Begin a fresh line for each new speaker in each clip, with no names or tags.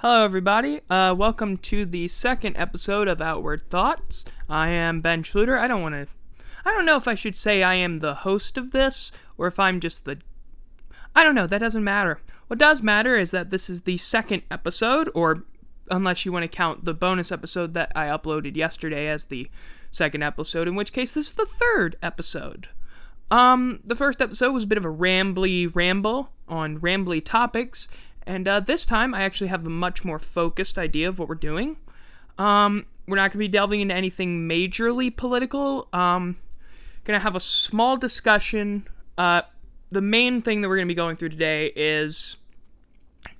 Hello, everybody. Uh, welcome to the second episode of Outward Thoughts. I am Ben Schluter. I don't want to. I don't know if I should say I am the host of this or if I'm just the. I don't know. That doesn't matter. What does matter is that this is the second episode, or unless you want to count the bonus episode that I uploaded yesterday as the second episode, in which case this is the third episode. Um, the first episode was a bit of a rambly ramble on rambly topics, and uh, this time I actually have a much more focused idea of what we're doing. Um, we're not going to be delving into anything majorly political. Um, going to have a small discussion. Uh, the main thing that we're going to be going through today is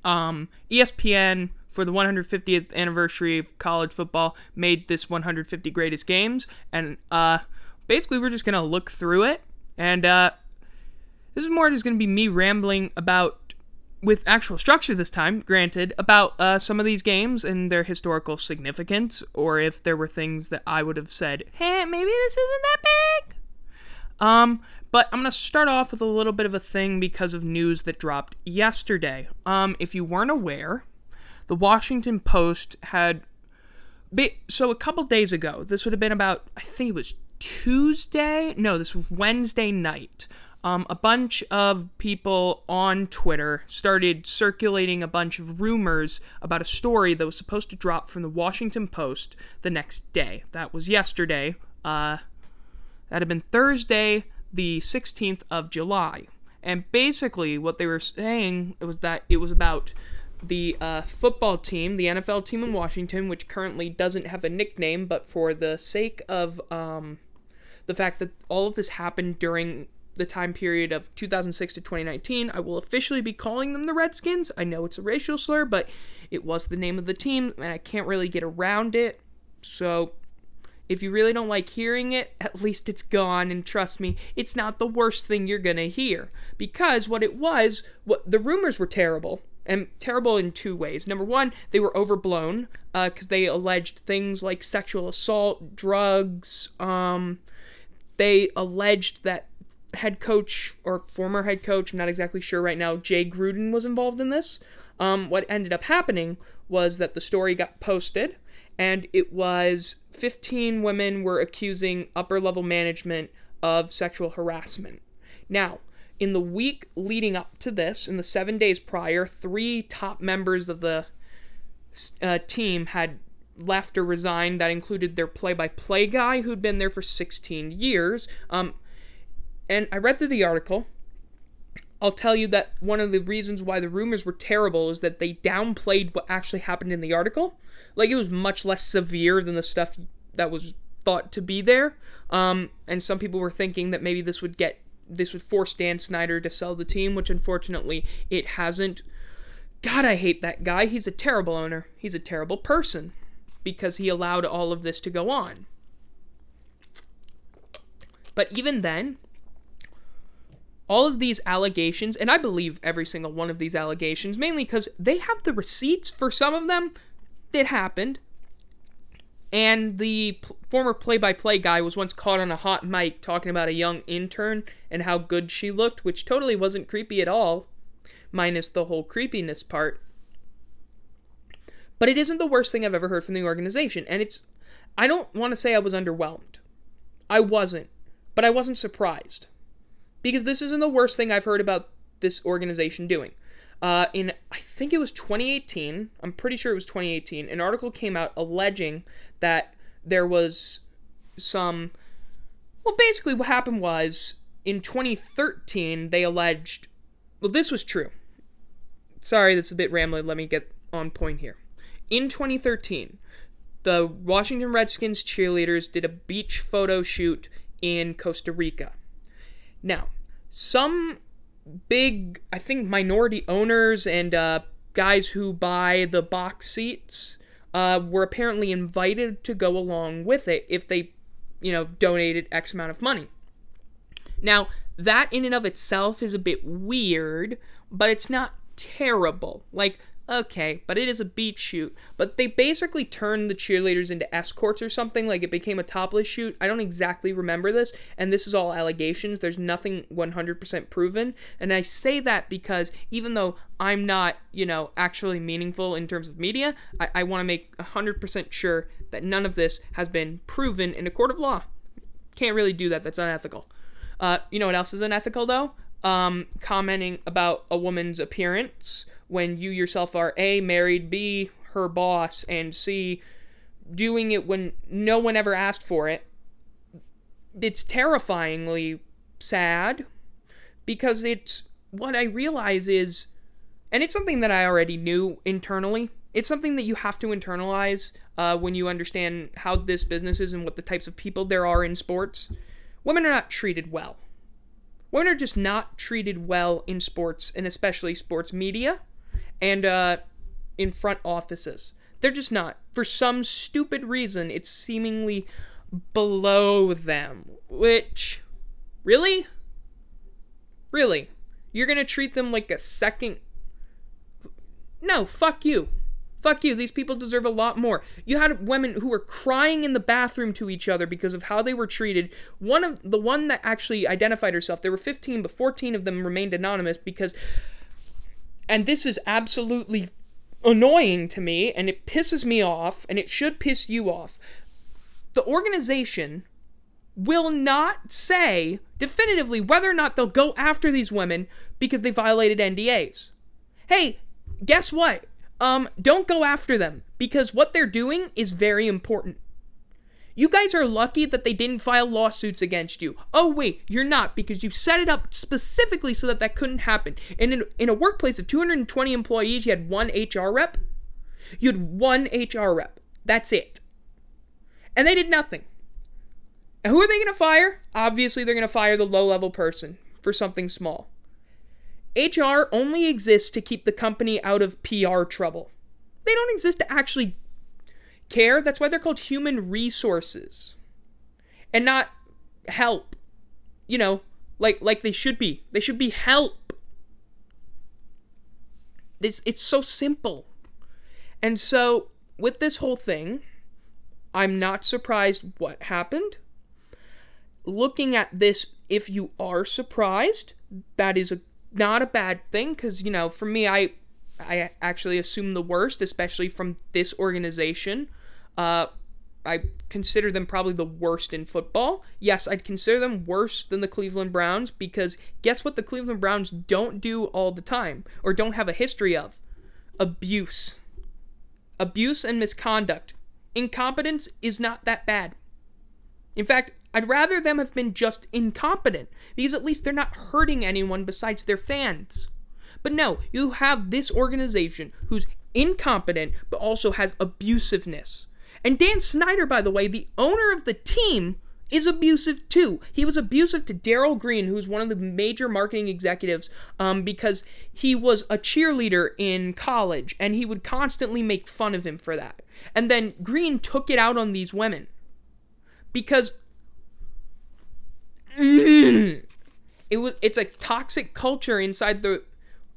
um, ESPN for the 150th anniversary of college football made this 150 greatest games, and uh, basically we're just going to look through it and uh, this is more just going to be me rambling about, with actual structure this time, granted, about uh, some of these games and their historical significance, or if there were things that I would have said, hey, maybe this isn't that big. Um, but I'm going to start off with a little bit of a thing because of news that dropped yesterday. Um, if you weren't aware, the Washington Post had. So a couple days ago, this would have been about, I think it was Tuesday. No, this was Wednesday night. Um, a bunch of people on Twitter started circulating a bunch of rumors about a story that was supposed to drop from the Washington Post the next day. That was yesterday. Uh, that had been Thursday, the 16th of July. And basically, what they were saying was that it was about the uh, football team, the NFL team in Washington, which currently doesn't have a nickname, but for the sake of um, the fact that all of this happened during the time period of 2006 to 2019, I will officially be calling them the Redskins. I know it's a racial slur, but it was the name of the team, and I can't really get around it. So, if you really don't like hearing it, at least it's gone, and trust me, it's not the worst thing you're gonna hear. Because what it was, what the rumors were terrible, and terrible in two ways. Number one, they were overblown because uh, they alleged things like sexual assault, drugs, um, they alleged that head coach or former head coach, I'm not exactly sure right now, Jay Gruden was involved in this. Um, what ended up happening was that the story got posted, and it was 15 women were accusing upper level management of sexual harassment. Now, in the week leading up to this, in the seven days prior, three top members of the uh, team had left or resigned. That included their play by play guy who'd been there for 16 years. Um, and I read through the article. I'll tell you that one of the reasons why the rumors were terrible is that they downplayed what actually happened in the article. Like, it was much less severe than the stuff that was thought to be there. Um, and some people were thinking that maybe this would get this would force Dan Snyder to sell the team, which unfortunately it hasn't. God, I hate that guy. He's a terrible owner. He's a terrible person because he allowed all of this to go on. But even then, all of these allegations, and I believe every single one of these allegations, mainly because they have the receipts for some of them that happened. And the p- former play by play guy was once caught on a hot mic talking about a young intern and how good she looked, which totally wasn't creepy at all, minus the whole creepiness part. But it isn't the worst thing I've ever heard from the organization. And it's, I don't want to say I was underwhelmed. I wasn't. But I wasn't surprised. Because this isn't the worst thing I've heard about this organization doing. Uh, in, I think it was 2018, I'm pretty sure it was 2018, an article came out alleging that there was some. Well, basically, what happened was in 2013, they alleged. Well, this was true. Sorry, that's a bit rambling. Let me get on point here. In 2013, the Washington Redskins cheerleaders did a beach photo shoot in Costa Rica. Now, some big, I think, minority owners and uh, guys who buy the box seats uh, were apparently invited to go along with it if they, you know, donated X amount of money. Now, that in and of itself is a bit weird, but it's not terrible. Like, okay, but it is a beach shoot. But they basically turned the cheerleaders into escorts or something, like it became a topless shoot. I don't exactly remember this, and this is all allegations. There's nothing 100% proven. And I say that because even though I'm not, you know, actually meaningful in terms of media, I, I want to make 100% sure that none of this has been proven in a court of law. Can't really do that, that's unethical. Uh, you know what else is unethical, though? Um, commenting about a woman's appearance when you yourself are A, married, B, her boss, and C, doing it when no one ever asked for it. It's terrifyingly sad because it's what I realize is, and it's something that I already knew internally. It's something that you have to internalize uh, when you understand how this business is and what the types of people there are in sports. Women are not treated well. Women are just not treated well in sports and especially sports media and uh, in front offices. They're just not. For some stupid reason, it's seemingly below them. Which, really? Really? You're gonna treat them like a second. No, fuck you. Fuck you. These people deserve a lot more. You had women who were crying in the bathroom to each other because of how they were treated. One of the one that actually identified herself, there were 15, but 14 of them remained anonymous because and this is absolutely annoying to me and it pisses me off and it should piss you off. The organization will not say definitively whether or not they'll go after these women because they violated NDAs. Hey, guess what? Um don't go after them because what they're doing is very important. You guys are lucky that they didn't file lawsuits against you. Oh, wait, you're not because you set it up specifically so that that couldn't happen. And in, in a workplace of 220 employees, you had one HR rep. You had one HR rep. That's it. And they did nothing. And who are they going to fire? Obviously, they're going to fire the low level person for something small. HR only exists to keep the company out of PR trouble. They don't exist to actually care. That's why they're called human resources and not help. You know, like like they should be. They should be help. This it's so simple. And so with this whole thing, I'm not surprised what happened. Looking at this, if you are surprised, that is a not a bad thing because you know, for me, I I actually assume the worst, especially from this organization. Uh, I consider them probably the worst in football. Yes, I'd consider them worse than the Cleveland Browns because guess what the Cleveland Browns don't do all the time or don't have a history of? Abuse. Abuse and misconduct. Incompetence is not that bad. In fact, I'd rather them have been just incompetent because at least they're not hurting anyone besides their fans. But no, you have this organization who's incompetent but also has abusiveness. And Dan Snyder, by the way, the owner of the team, is abusive too. He was abusive to Daryl Green, who's one of the major marketing executives, um, because he was a cheerleader in college and he would constantly make fun of him for that. And then Green took it out on these women because it was it's a toxic culture inside the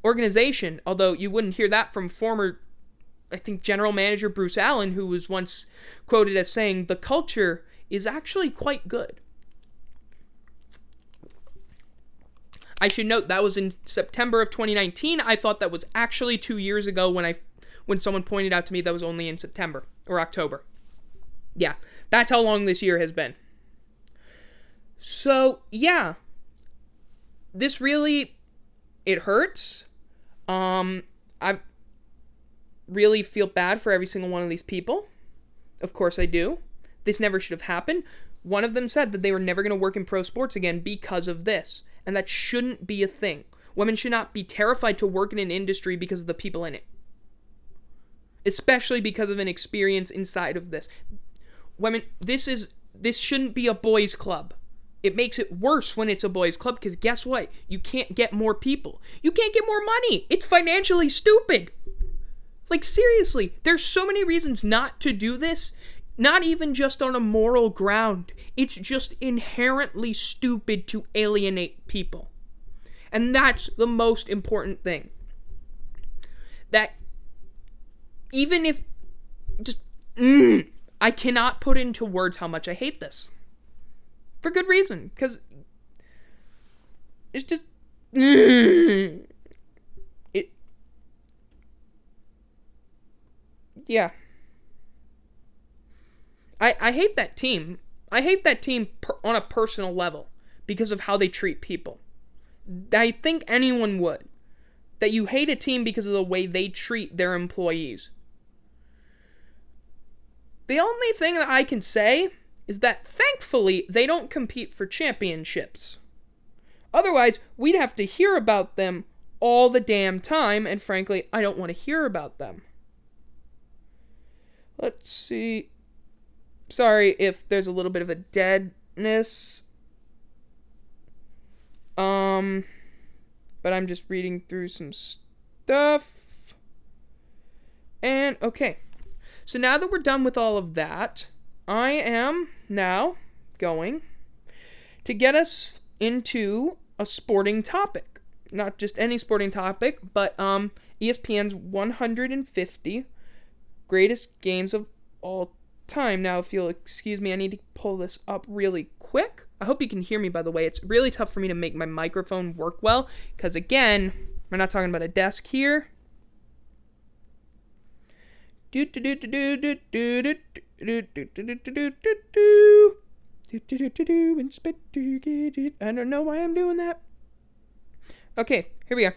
organization, although you wouldn't hear that from former, I think, general manager Bruce Allen, who was once quoted as saying, the culture is actually quite good. I should note that was in September of 2019. I thought that was actually two years ago when I when someone pointed out to me that was only in September or October. Yeah, that's how long this year has been. So yeah, this really it hurts. Um, I really feel bad for every single one of these people. Of course, I do. This never should have happened. One of them said that they were never going to work in pro sports again because of this, and that shouldn't be a thing. Women should not be terrified to work in an industry because of the people in it, especially because of an experience inside of this. Women, this is this shouldn't be a boys' club. It makes it worse when it's a boys' club because guess what? You can't get more people. You can't get more money. It's financially stupid. Like, seriously, there's so many reasons not to do this, not even just on a moral ground. It's just inherently stupid to alienate people. And that's the most important thing. That even if just mm, I cannot put into words how much I hate this. For good reason, because it's just mm, Yeah. I I hate that team. I hate that team per, on a personal level because of how they treat people. I think anyone would. That you hate a team because of the way they treat their employees. The only thing that I can say is that thankfully they don't compete for championships. Otherwise, we'd have to hear about them all the damn time, and frankly, I don't want to hear about them. Let's see. Sorry if there's a little bit of a deadness. Um, but I'm just reading through some stuff. And okay. So now that we're done with all of that, I am now going to get us into a sporting topic. Not just any sporting topic, but um ESPN's 150 greatest games of all time. Now, if you'll excuse me, I need to pull this up really quick. I hope you can hear me, by the way. It's really tough for me to make my microphone work well because, again, we're not talking about a desk here. I don't know why I'm doing that. Okay, here we are.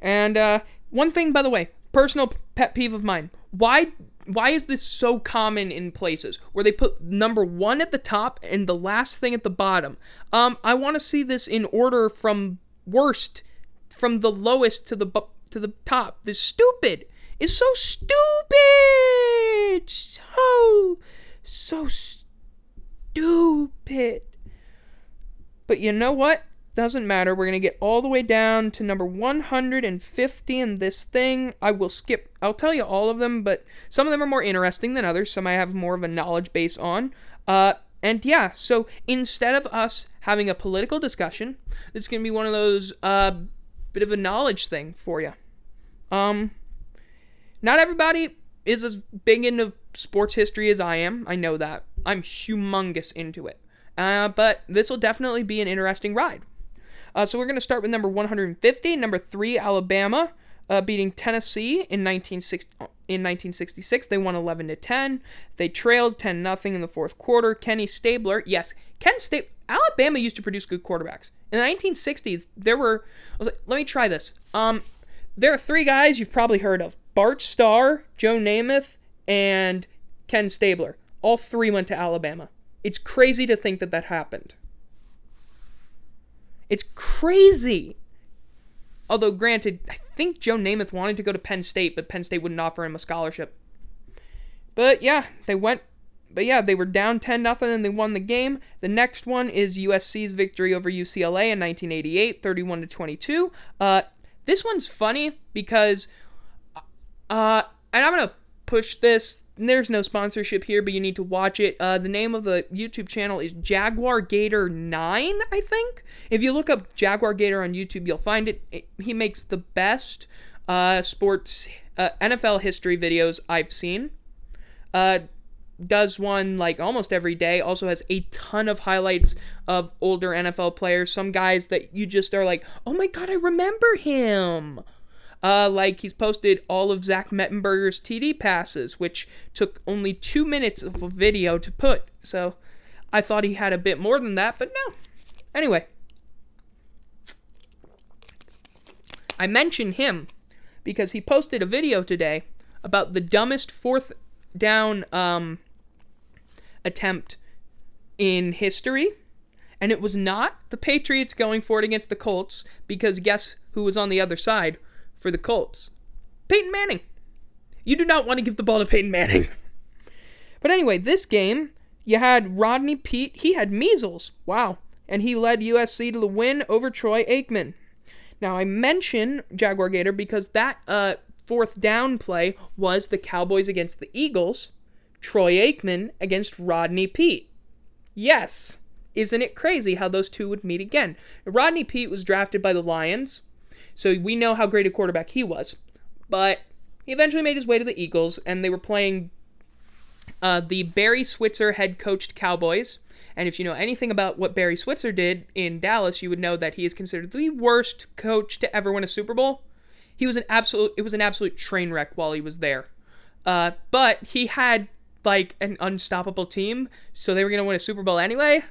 And uh, one thing, by the way, personal pet peeve of mine. Why why is this so common in places where they put number one at the top and the last thing at the bottom? Um, I want to see this in order from worst, from the lowest to the bu- to the top. This stupid is so stupid. So, so stupid. But you know what? Doesn't matter. We're going to get all the way down to number 150 in this thing. I will skip, I'll tell you all of them, but some of them are more interesting than others. Some I have more of a knowledge base on. Uh, and yeah, so instead of us having a political discussion, this is going to be one of those, uh, bit of a knowledge thing for you. Um, not everybody is as big into sports history as I am. I know that. I'm humongous into it. Uh, but this will definitely be an interesting ride. Uh, so we're going to start with number 150. Number three, Alabama. Uh, beating Tennessee in 1960, in 1966. They won 11 to 10. They trailed 10 nothing in the fourth quarter. Kenny Stabler, yes, Ken Stabler. Alabama used to produce good quarterbacks. In the 1960s, there were. I was like, let me try this. Um, there are three guys you've probably heard of: Bart Starr, Joe Namath, and Ken Stabler. All three went to Alabama. It's crazy to think that that happened. It's crazy. Although, granted, I think Joe Namath wanted to go to Penn State, but Penn State wouldn't offer him a scholarship. But yeah, they went. But yeah, they were down 10 nothing and they won the game. The next one is USC's victory over UCLA in 1988, 31 to 22. Uh, this one's funny because, uh, and I'm gonna push this there's no sponsorship here, but you need to watch it. Uh, the name of the YouTube channel is Jaguar Gator 9, I think. If you look up Jaguar Gator on YouTube, you'll find it. it he makes the best uh, sports uh, NFL history videos I've seen. Uh, does one like almost every day. Also has a ton of highlights of older NFL players. Some guys that you just are like, oh my god, I remember him. Uh, like he's posted all of Zach Mettenberger's TD passes, which took only two minutes of a video to put. So I thought he had a bit more than that, but no. Anyway, I mention him because he posted a video today about the dumbest fourth down um, attempt in history. And it was not the Patriots going for it against the Colts because guess who was on the other side? For the Colts. Peyton Manning. You do not want to give the ball to Peyton Manning. But anyway, this game, you had Rodney Peete. He had measles. Wow. And he led USC to the win over Troy Aikman. Now, I mention Jaguar Gator because that uh, fourth down play was the Cowboys against the Eagles, Troy Aikman against Rodney Peete. Yes. Isn't it crazy how those two would meet again? Rodney Peete was drafted by the Lions. So we know how great a quarterback he was. But he eventually made his way to the Eagles, and they were playing uh, the Barry Switzer head coached Cowboys. And if you know anything about what Barry Switzer did in Dallas, you would know that he is considered the worst coach to ever win a Super Bowl. He was an absolute it was an absolute train wreck while he was there. Uh, but he had like an unstoppable team, so they were gonna win a Super Bowl anyway.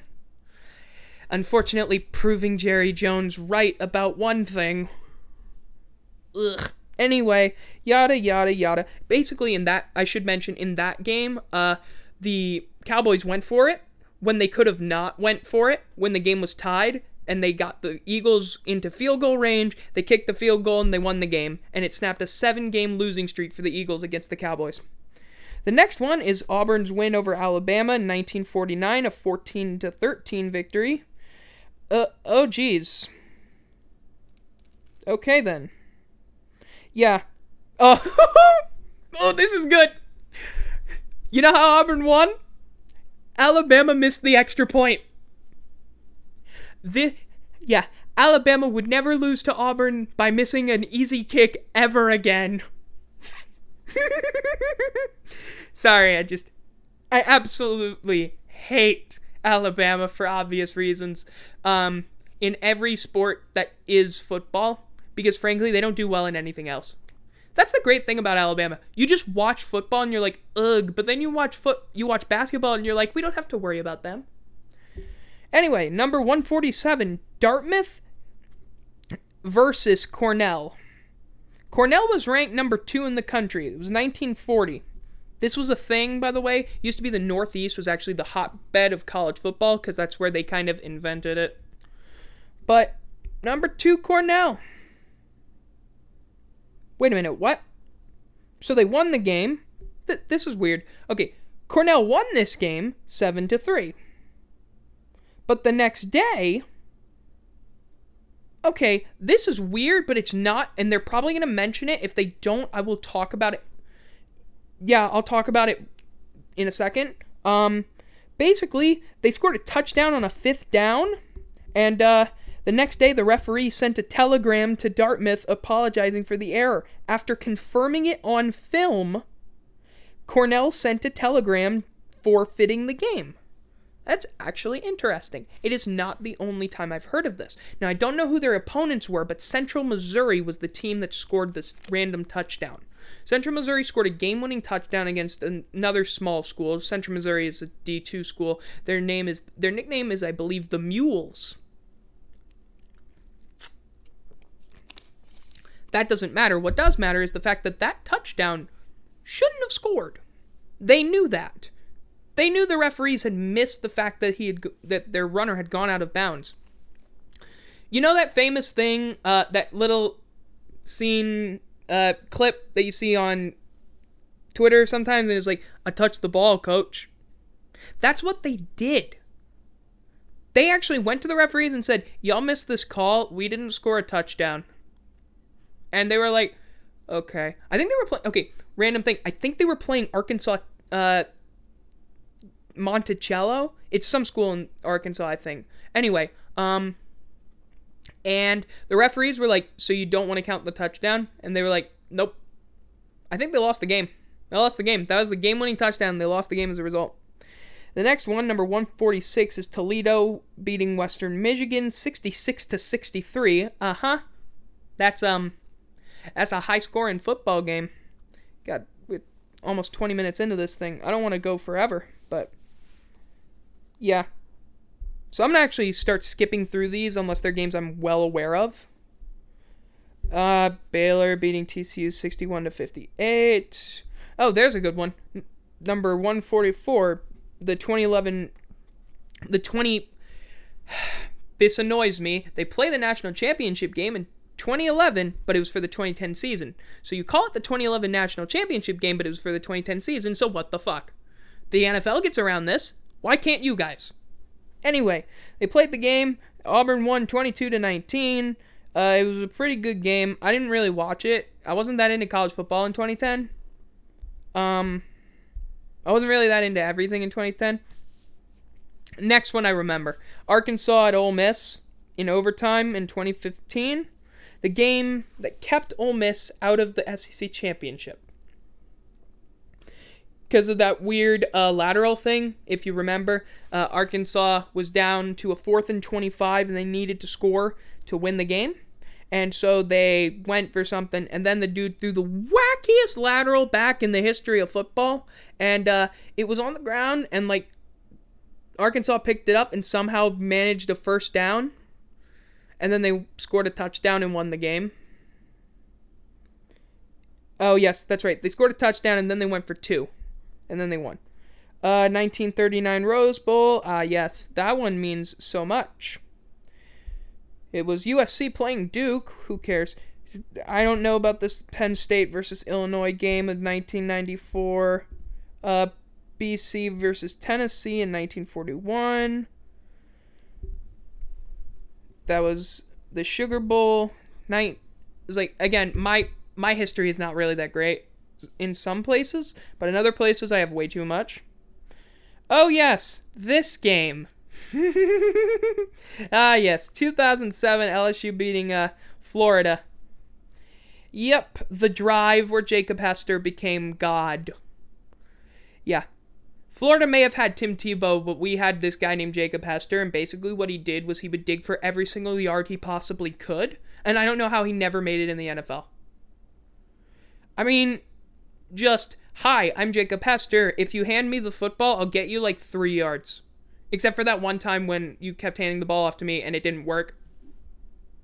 Unfortunately, proving Jerry Jones right about one thing. Ugh. Anyway, yada yada yada. Basically, in that I should mention in that game, uh, the Cowboys went for it when they could have not went for it when the game was tied and they got the Eagles into field goal range. They kicked the field goal and they won the game, and it snapped a seven game losing streak for the Eagles against the Cowboys. The next one is Auburn's win over Alabama in 1949, a 14 to 13 victory. Uh, oh geez. Okay then. Yeah. Oh, oh, this is good. You know how Auburn won? Alabama missed the extra point. The, yeah, Alabama would never lose to Auburn by missing an easy kick ever again. Sorry, I just. I absolutely hate Alabama for obvious reasons. Um, in every sport that is football, because frankly, they don't do well in anything else. That's the great thing about Alabama. You just watch football and you're like, ugh, but then you watch foot you watch basketball and you're like, we don't have to worry about them. Anyway, number 147, Dartmouth versus Cornell. Cornell was ranked number 2 in the country. It was 1940. This was a thing, by the way. It used to be the Northeast was actually the hotbed of college football because that's where they kind of invented it. But number 2 Cornell Wait a minute, what? So they won the game. Th- this is weird. Okay, Cornell won this game 7 to 3. But the next day, okay, this is weird, but it's not, and they're probably going to mention it. If they don't, I will talk about it. Yeah, I'll talk about it in a second. Um, basically, they scored a touchdown on a fifth down, and uh, the next day, the referee sent a telegram to Dartmouth apologizing for the error. After confirming it on film, Cornell sent a telegram forfeiting the game. That's actually interesting. It is not the only time I've heard of this. Now, I don't know who their opponents were, but Central Missouri was the team that scored this random touchdown. Central Missouri scored a game winning touchdown against another small school. Central Missouri is a D2 school. Their name is their nickname is I believe the Mules. That doesn't matter. What does matter is the fact that that touchdown shouldn't have scored. They knew that. They knew the referees had missed the fact that he had that their runner had gone out of bounds. You know that famous thing, uh, that little scene uh, clip that you see on Twitter sometimes, and it's like, "I touched the ball, coach." That's what they did. They actually went to the referees and said, "Y'all missed this call. We didn't score a touchdown." And they were like, okay. I think they were playing. Okay, random thing. I think they were playing Arkansas. Uh, Monticello. It's some school in Arkansas, I think. Anyway, um, and the referees were like, "So you don't want to count the touchdown?" And they were like, "Nope." I think they lost the game. They lost the game. That was the game-winning touchdown. They lost the game as a result. The next one, number 146, is Toledo beating Western Michigan 66 to 63. Uh-huh. That's um that's a high scoring football game. Got almost 20 minutes into this thing. I don't want to go forever, but yeah. So I'm gonna actually start skipping through these unless they're games I'm well aware of. Uh, Baylor beating TCU 61 to 58. Oh, there's a good one. N- number 144, the 2011, the 20. this annoys me. They play the national championship game in 2011, but it was for the 2010 season. So you call it the 2011 National Championship game, but it was for the 2010 season, so what the fuck? The NFL gets around this. Why can't you guys? Anyway, they played the game. Auburn won 22 to 19. Uh, it was a pretty good game. I didn't really watch it. I wasn't that into college football in 2010. Um, I wasn't really that into everything in 2010. Next one I remember Arkansas at Ole Miss in overtime in 2015. The game that kept Ole Miss out of the SEC championship. Because of that weird uh, lateral thing, if you remember, uh, Arkansas was down to a fourth and 25 and they needed to score to win the game. And so they went for something, and then the dude threw the wackiest lateral back in the history of football. And uh, it was on the ground, and like Arkansas picked it up and somehow managed a first down. And then they scored a touchdown and won the game. Oh, yes, that's right. They scored a touchdown and then they went for two. And then they won. Uh, 1939 Rose Bowl. Ah, uh, yes, that one means so much. It was USC playing Duke. Who cares? I don't know about this Penn State versus Illinois game of 1994. Uh, BC versus Tennessee in 1941. That was the Sugar Bowl. Night was like again, my my history is not really that great in some places, but in other places I have way too much. Oh yes, this game. ah yes, 2007 LSU beating uh Florida. Yep, the drive where Jacob Hester became God. Yeah. Florida may have had Tim Tebow, but we had this guy named Jacob Hester, and basically what he did was he would dig for every single yard he possibly could, and I don't know how he never made it in the NFL. I mean, just, hi, I'm Jacob Hester. If you hand me the football, I'll get you like three yards. Except for that one time when you kept handing the ball off to me and it didn't work.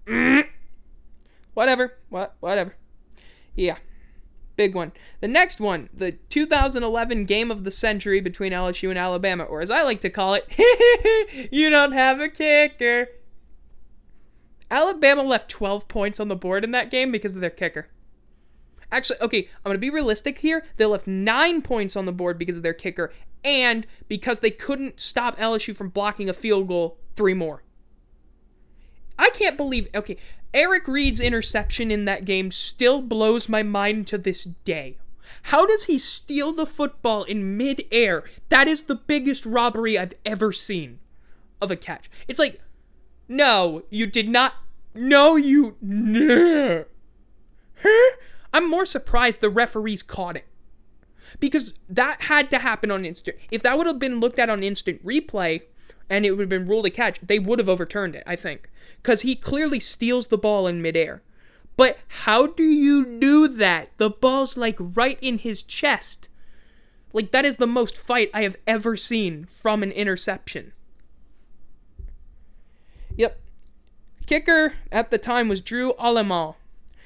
Whatever. What? Whatever. Yeah. Big one. The next one, the 2011 game of the century between LSU and Alabama, or as I like to call it, you don't have a kicker. Alabama left 12 points on the board in that game because of their kicker. Actually, okay, I'm going to be realistic here. They left nine points on the board because of their kicker, and because they couldn't stop LSU from blocking a field goal, three more. I can't believe. Okay, Eric Reid's interception in that game still blows my mind to this day. How does he steal the football in midair? That is the biggest robbery I've ever seen of a catch. It's like, no, you did not. No, you. No. I'm more surprised the referees caught it. Because that had to happen on instant. If that would have been looked at on instant replay and it would have been ruled a catch, they would have overturned it, I think. Because he clearly steals the ball in midair. But how do you do that? The ball's like right in his chest. Like, that is the most fight I have ever seen from an interception. Yep. Kicker at the time was Drew Alleman.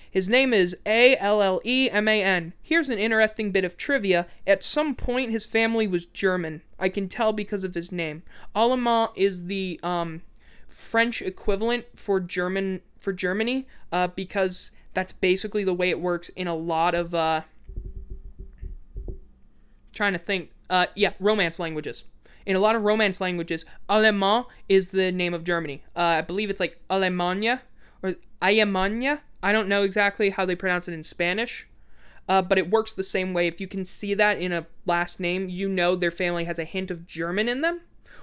His name is A L L E M A N. Here's an interesting bit of trivia. At some point, his family was German. I can tell because of his name. Allemand is the um, French equivalent for German for Germany, uh, because that's basically the way it works in a lot of. Uh, trying to think. Uh, yeah, Romance languages. In a lot of Romance languages, Allemand is the name of Germany. Uh, I believe it's like Alemania or Alemania. I don't know exactly how they pronounce it in Spanish, uh, but it works the same way. If you can see that in a last name, you know their family has a hint of German in them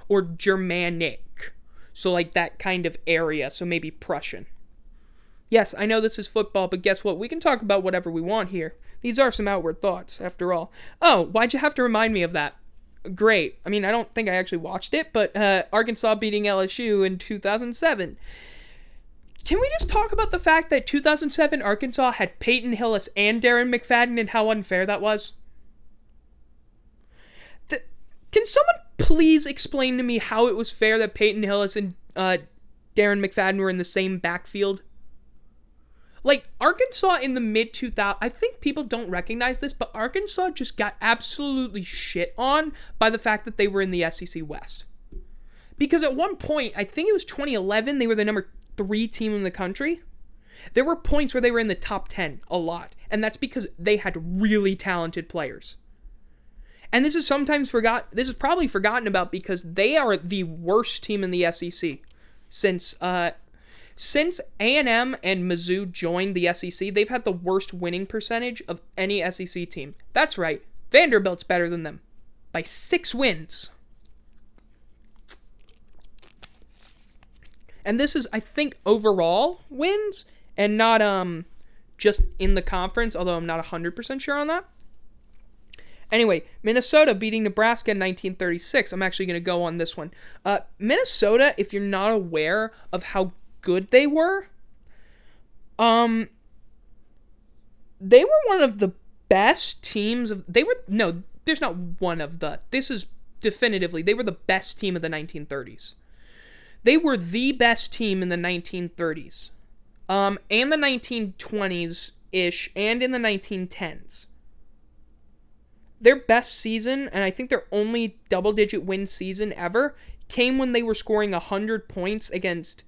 or Germanic. So, like that kind of area. So, maybe Prussian. Yes, I know this is football, but guess what? We can talk about whatever we want here. These are some outward thoughts, after all. Oh, why'd you have to remind me of that? Great. I mean, I don't think I actually watched it, but uh, Arkansas beating LSU in 2007. Can we just talk about the fact that 2007 Arkansas had Peyton Hillis and Darren McFadden and how unfair that was? Can someone please explain to me how it was fair that Peyton Hillis and uh, Darren McFadden were in the same backfield? Like Arkansas in the mid 2000s, I think people don't recognize this, but Arkansas just got absolutely shit on by the fact that they were in the SEC West. Because at one point, I think it was 2011, they were the number three team in the country, there were points where they were in the top 10 a lot. And that's because they had really talented players. And this is sometimes forgot this is probably forgotten about because they are the worst team in the SEC since uh since A&M and Mizzou joined the SEC, they've had the worst winning percentage of any SEC team. That's right. Vanderbilt's better than them by 6 wins. And this is, I think, overall wins and not um just in the conference, although I'm not 100% sure on that. Anyway, Minnesota beating Nebraska in 1936. I'm actually going to go on this one. Uh, Minnesota, if you're not aware of how good they were, um, they were one of the best teams of. They were no, there's not one of the. This is definitively they were the best team of the 1930s. They were the best team in the 1930s, um, and the 1920s ish, and in the 1910s their best season, and I think their only double digit win season ever, came when they were scoring 100 points against.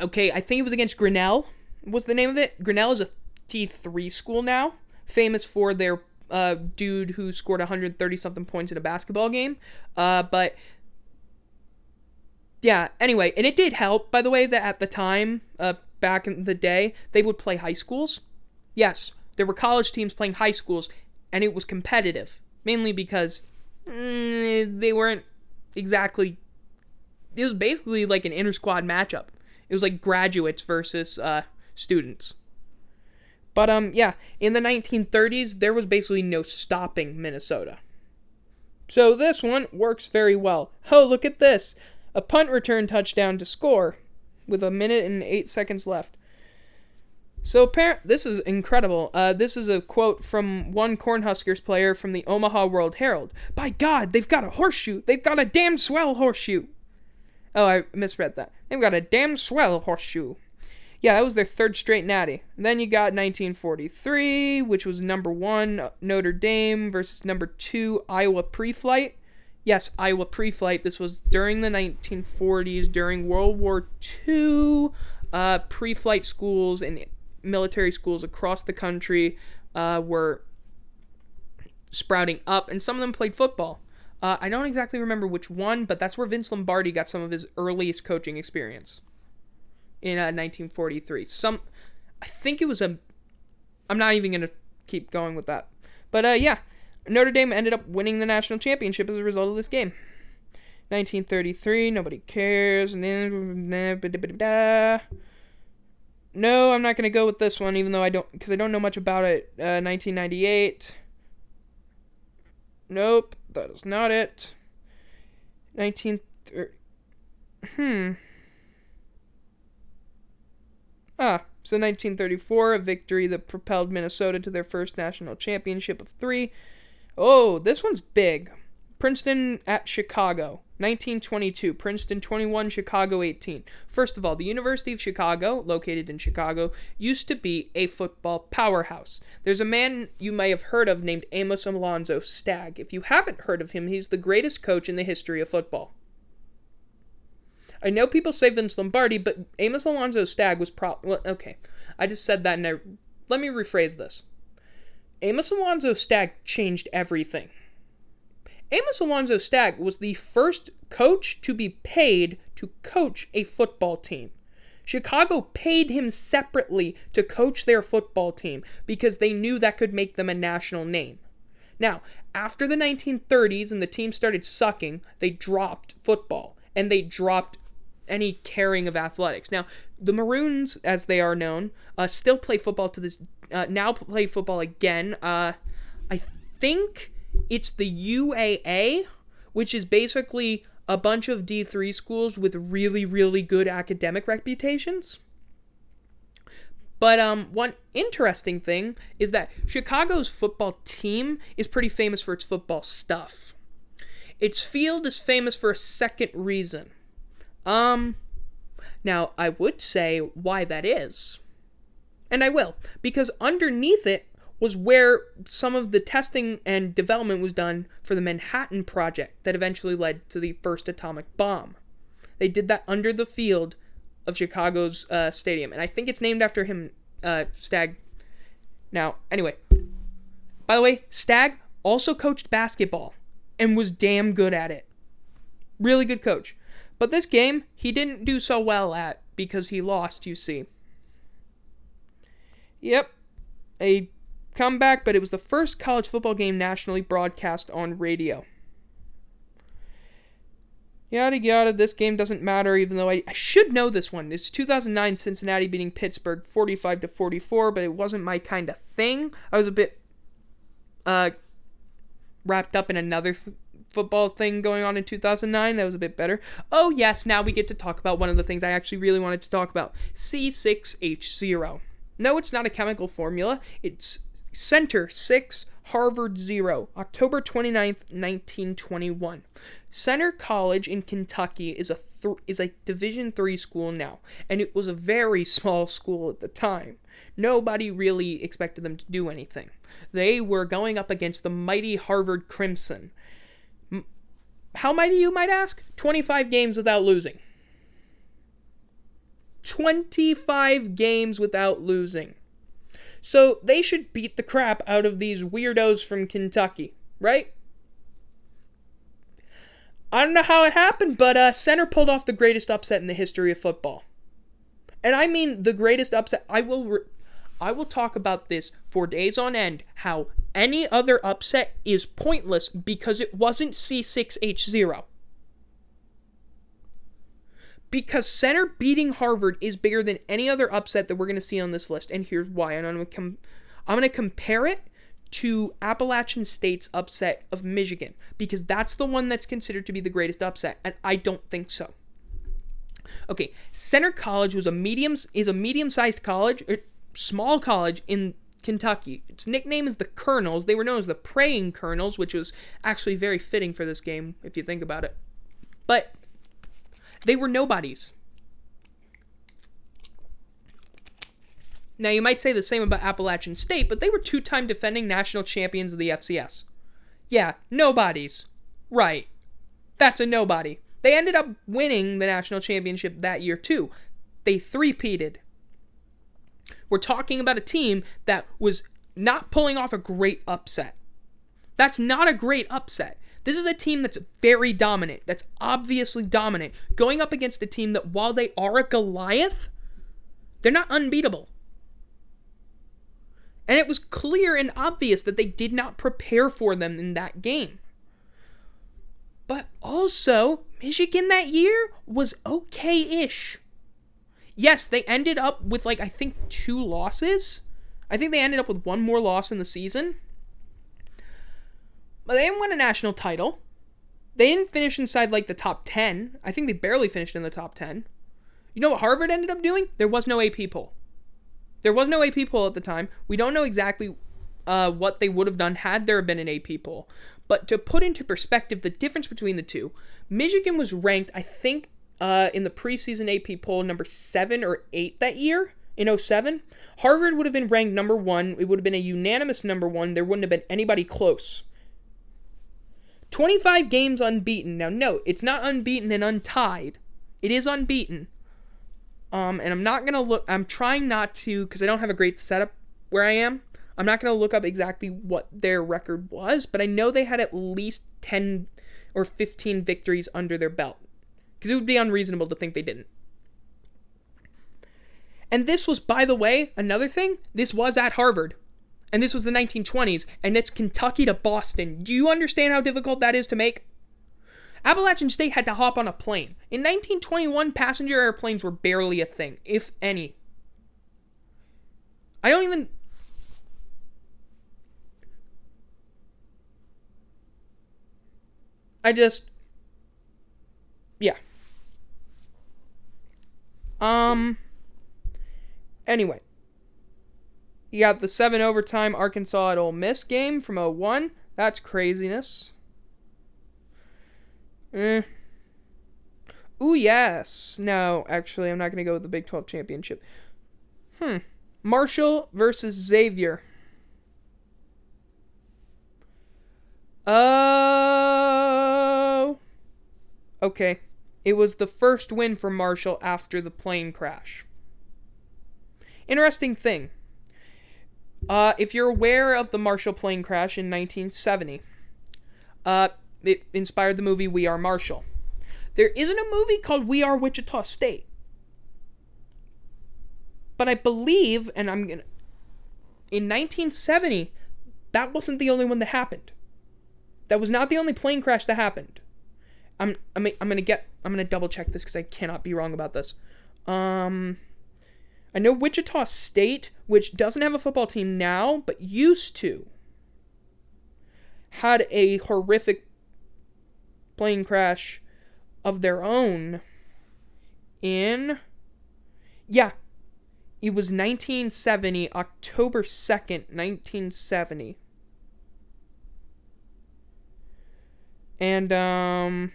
Okay, I think it was against Grinnell, was the name of it. Grinnell is a D3 school now, famous for their uh, dude who scored 130 something points in a basketball game. Uh, but yeah, anyway, and it did help, by the way, that at the time, uh, back in the day, they would play high schools. Yes, there were college teams playing high schools, and it was competitive, mainly because mm, they weren't exactly. It was basically like an inter squad matchup. It was like graduates versus uh, students. But um, yeah, in the 1930s, there was basically no stopping Minnesota. So this one works very well. Oh, look at this! A punt return touchdown to score, with a minute and eight seconds left. So apparent, this is incredible. Uh, this is a quote from one Cornhuskers player from the Omaha World Herald. By God, they've got a horseshoe. They've got a damn swell horseshoe. Oh, I misread that. They've got a damn swell horseshoe. Yeah, that was their third straight natty. Then you got 1943, which was number one Notre Dame versus number two Iowa Pre-Flight. Yes, Iowa Pre-Flight. This was during the 1940s, during World War II. Uh, pre-flight schools and military schools across the country uh, were sprouting up, and some of them played football. Uh, I don't exactly remember which one, but that's where Vince Lombardi got some of his earliest coaching experience in uh, 1943. Some, I think it was a. I'm not even gonna keep going with that, but uh, yeah, Notre Dame ended up winning the national championship as a result of this game. 1933, nobody cares. No, I'm not going to go with this one, even though I don't, because I don't know much about it. Uh, 1998. Nope, that is not it. 19. Hmm. Ah, so 1934, a victory that propelled Minnesota to their first national championship of three. Oh, this one's big. Princeton at Chicago. 1922, Princeton 21, Chicago 18. First of all, the University of Chicago, located in Chicago, used to be a football powerhouse. There's a man you may have heard of named Amos Alonzo Stagg. If you haven't heard of him, he's the greatest coach in the history of football. I know people say Vince Lombardi, but Amos Alonzo Stagg was pro. Well, okay, I just said that, and I... let me rephrase this. Amos Alonzo Stagg changed everything. Amos Alonzo Stagg was the first coach to be paid to coach a football team. Chicago paid him separately to coach their football team because they knew that could make them a national name. Now, after the 1930s and the team started sucking, they dropped football and they dropped any caring of athletics. Now, the Maroons, as they are known, uh, still play football to this. Uh, now play football again. Uh, I think it's the UAA, which is basically a bunch of D3 schools with really, really good academic reputations. But um, one interesting thing is that Chicago's football team is pretty famous for its football stuff. Its field is famous for a second reason. Um, now I would say why that is, and I will, because underneath it was where some of the testing and development was done for the Manhattan Project that eventually led to the first atomic bomb. They did that under the field of Chicago's uh, stadium, and I think it's named after him, uh, Stagg. Now, anyway, by the way, Stagg also coached basketball and was damn good at it. Really good coach. But this game, he didn't do so well at because he lost, you see. Yep, a comeback, but it was the first college football game nationally broadcast on radio. Yada yada. This game doesn't matter, even though I, I should know this one. It's 2009 Cincinnati beating Pittsburgh 45 to 44, but it wasn't my kind of thing. I was a bit uh wrapped up in another f- football thing going on in 2009 that was a bit better. Oh yes, now we get to talk about one of the things I actually really wanted to talk about. C6H0. No, it's not a chemical formula. It's Center 6 Harvard 0, October 29th, 1921. Centre College in Kentucky is a th- is a Division 3 school now, and it was a very small school at the time. Nobody really expected them to do anything. They were going up against the mighty Harvard Crimson. M- How mighty, you might ask? 25 games without losing. 25 games without losing. So they should beat the crap out of these weirdos from Kentucky, right? I don't know how it happened, but uh, Centre pulled off the greatest upset in the history of football, and I mean the greatest upset. I will, re- I will talk about this for days on end. How any other upset is pointless because it wasn't C6H0. Because Centre beating Harvard is bigger than any other upset that we're going to see on this list, and here's why. And I'm going to com- to compare it to Appalachian State's upset of Michigan because that's the one that's considered to be the greatest upset, and I don't think so. Okay, Centre College was a medium is a medium-sized college, or small college in Kentucky. Its nickname is the Colonels. They were known as the Praying Colonels, which was actually very fitting for this game if you think about it. But they were nobodies. Now, you might say the same about Appalachian State, but they were two time defending national champions of the FCS. Yeah, nobodies. Right. That's a nobody. They ended up winning the national championship that year, too. They three-peated. We're talking about a team that was not pulling off a great upset. That's not a great upset. This is a team that's very dominant, that's obviously dominant, going up against a team that, while they are a Goliath, they're not unbeatable. And it was clear and obvious that they did not prepare for them in that game. But also, Michigan that year was okay ish. Yes, they ended up with, like, I think two losses. I think they ended up with one more loss in the season. But they didn't win a national title. They didn't finish inside, like, the top 10. I think they barely finished in the top 10. You know what Harvard ended up doing? There was no AP poll. There was no AP poll at the time. We don't know exactly uh, what they would have done had there been an AP poll. But to put into perspective the difference between the two, Michigan was ranked, I think, uh, in the preseason AP poll number seven or eight that year in 07. Harvard would have been ranked number one. It would have been a unanimous number one. There wouldn't have been anybody close. 25 games unbeaten. Now, note, it's not unbeaten and untied. It is unbeaten. Um, and I'm not gonna look. I'm trying not to because I don't have a great setup where I am. I'm not gonna look up exactly what their record was, but I know they had at least 10 or 15 victories under their belt because it would be unreasonable to think they didn't. And this was, by the way, another thing. This was at Harvard, and this was the 1920s, and it's Kentucky to Boston. Do you understand how difficult that is to make? Appalachian State had to hop on a plane. In 1921, passenger airplanes were barely a thing, if any. I don't even. I just. Yeah. Um. Anyway. You got the 7 overtime Arkansas at Ole Miss game from 01. That's craziness. Eh. Ooh, yes. No, actually, I'm not going to go with the Big 12 championship. Hmm. Marshall versus Xavier. Oh. Okay. It was the first win for Marshall after the plane crash. Interesting thing. Uh, if you're aware of the Marshall plane crash in 1970, uh, it inspired the movie We Are Marshall. There isn't a movie called We Are Wichita State. But I believe, and I'm gonna. In 1970, that wasn't the only one that happened. That was not the only plane crash that happened. I'm I'm I'm gonna get I'm gonna double check this because I cannot be wrong about this. Um, I know Wichita State, which doesn't have a football team now, but used to, had a horrific plane crash of their own in yeah it was 1970 october 2nd 1970 and um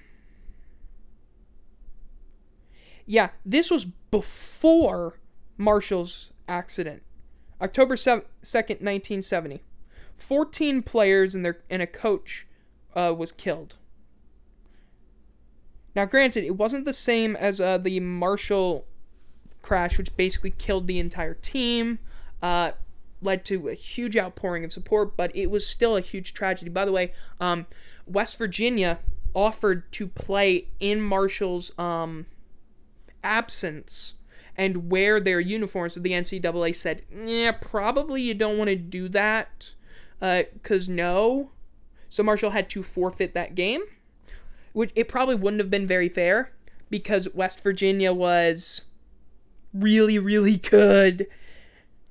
yeah this was before marshall's accident. October 2nd 1970 14 players and their and a coach uh, was killed. Now, granted, it wasn't the same as uh, the Marshall crash, which basically killed the entire team, uh, led to a huge outpouring of support, but it was still a huge tragedy. By the way, um, West Virginia offered to play in Marshall's um, absence and wear their uniforms, but the NCAA said, yeah, probably you don't want to do that, because uh, no. So Marshall had to forfeit that game which it probably wouldn't have been very fair because West Virginia was really, really good.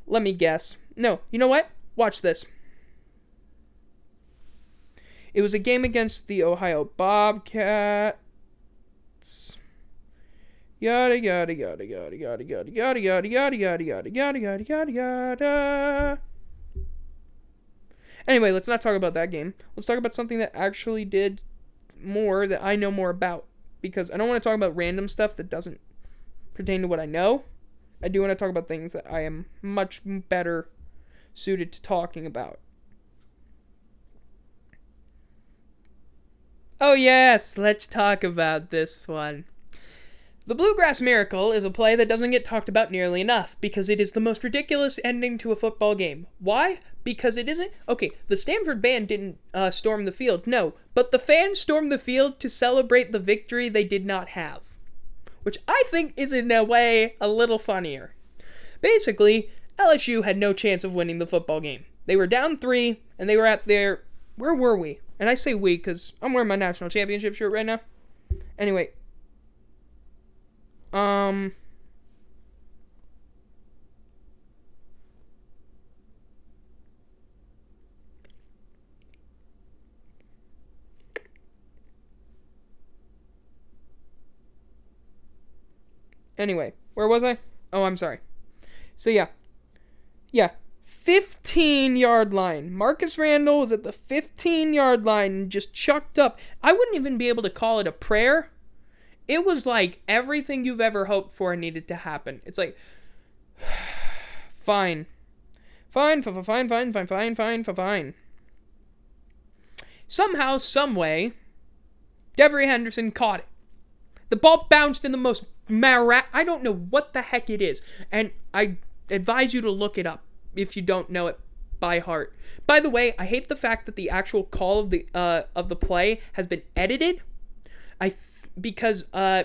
Let me guess. No, you know what? Watch this. It was a game against the Ohio Bobcats. Yada yada yada yada yada yada yada yada yada yada yada yada yada yada yada. Anyway, let's not talk about that game. Let's talk about something that actually did more that I know more about because I don't want to talk about random stuff that doesn't pertain to what I know. I do want to talk about things that I am much better suited to talking about. Oh, yes, let's talk about this one. The Bluegrass Miracle is a play that doesn't get talked about nearly enough because it is the most ridiculous ending to a football game. Why? Because it isn't. Okay, the Stanford band didn't uh, storm the field, no, but the fans stormed the field to celebrate the victory they did not have. Which I think is, in a way, a little funnier. Basically, LSU had no chance of winning the football game. They were down three, and they were at their. Where were we? And I say we because I'm wearing my national championship shirt right now. Anyway, um. Anyway, where was I? Oh, I'm sorry. So yeah. Yeah. 15 yard line. Marcus Randall was at the 15 yard line and just chucked up. I wouldn't even be able to call it a prayer it was like everything you've ever hoped for needed to happen. It's like, fine. Fine, fine, fine, fine, fine, fine, fine, fine. Somehow, someway, Devery Henderson caught it. The ball bounced in the most mara- I don't know what the heck it is, and I advise you to look it up if you don't know it by heart. By the way, I hate the fact that the actual call of the uh, of the play has been edited. I because uh,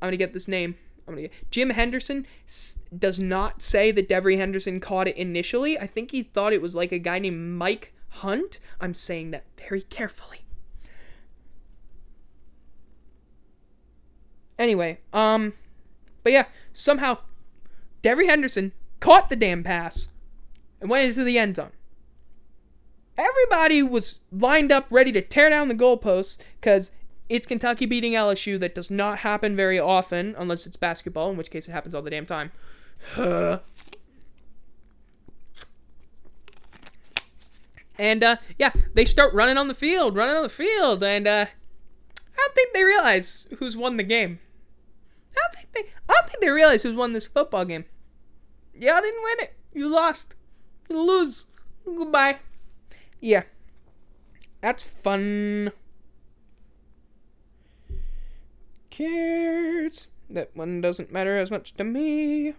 I'm gonna get this name. I'm gonna get, Jim Henderson s- does not say that Devery Henderson caught it initially. I think he thought it was like a guy named Mike Hunt. I'm saying that very carefully. Anyway, um, but yeah, somehow Devery Henderson caught the damn pass and went into the end zone everybody was lined up ready to tear down the goalposts because it's Kentucky beating LSU. That does not happen very often, unless it's basketball, in which case it happens all the damn time. and uh, yeah, they start running on the field, running on the field, and uh, I don't think they realize who's won the game. I don't think they. I don't think they realize who's won this football game. Yeah, I didn't win it. You lost. You lose. Goodbye. Yeah. That's fun. Cares? That one doesn't matter as much to me.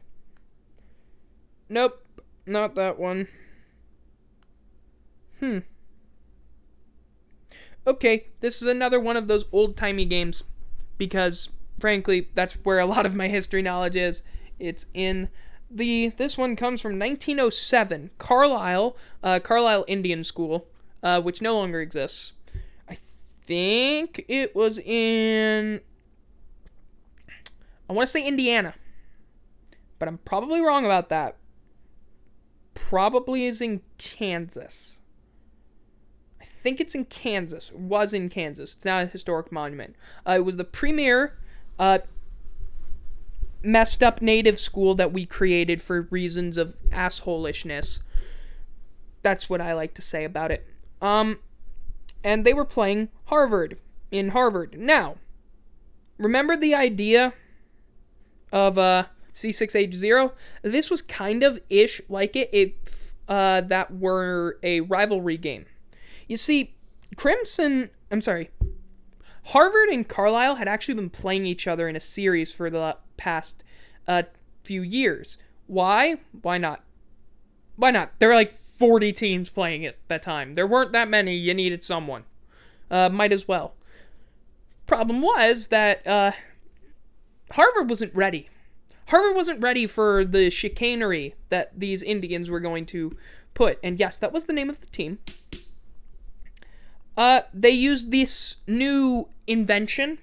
Nope, not that one. Hmm. Okay, this is another one of those old timey games because, frankly, that's where a lot of my history knowledge is. It's in the. This one comes from 1907, Carlisle, uh, Carlisle Indian School, uh, which no longer exists i think it was in. I want to say Indiana, but I'm probably wrong about that. Probably is in Kansas. I think it's in Kansas. It was in Kansas. It's now a historic monument. Uh, it was the premier uh, messed up native school that we created for reasons of assholishness. That's what I like to say about it. Um, and they were playing Harvard in Harvard. Now, remember the idea of uh, C6H0? This was kind of ish like it if uh, that were a rivalry game. You see, Crimson, I'm sorry, Harvard and Carlisle had actually been playing each other in a series for the past uh, few years. Why? Why not? Why not? There were like 40 teams playing at that time. There weren't that many. You needed someone. Uh, might as well. Problem was that uh, Harvard wasn't ready. Harvard wasn't ready for the chicanery that these Indians were going to put. And yes, that was the name of the team. Uh, they used this new invention.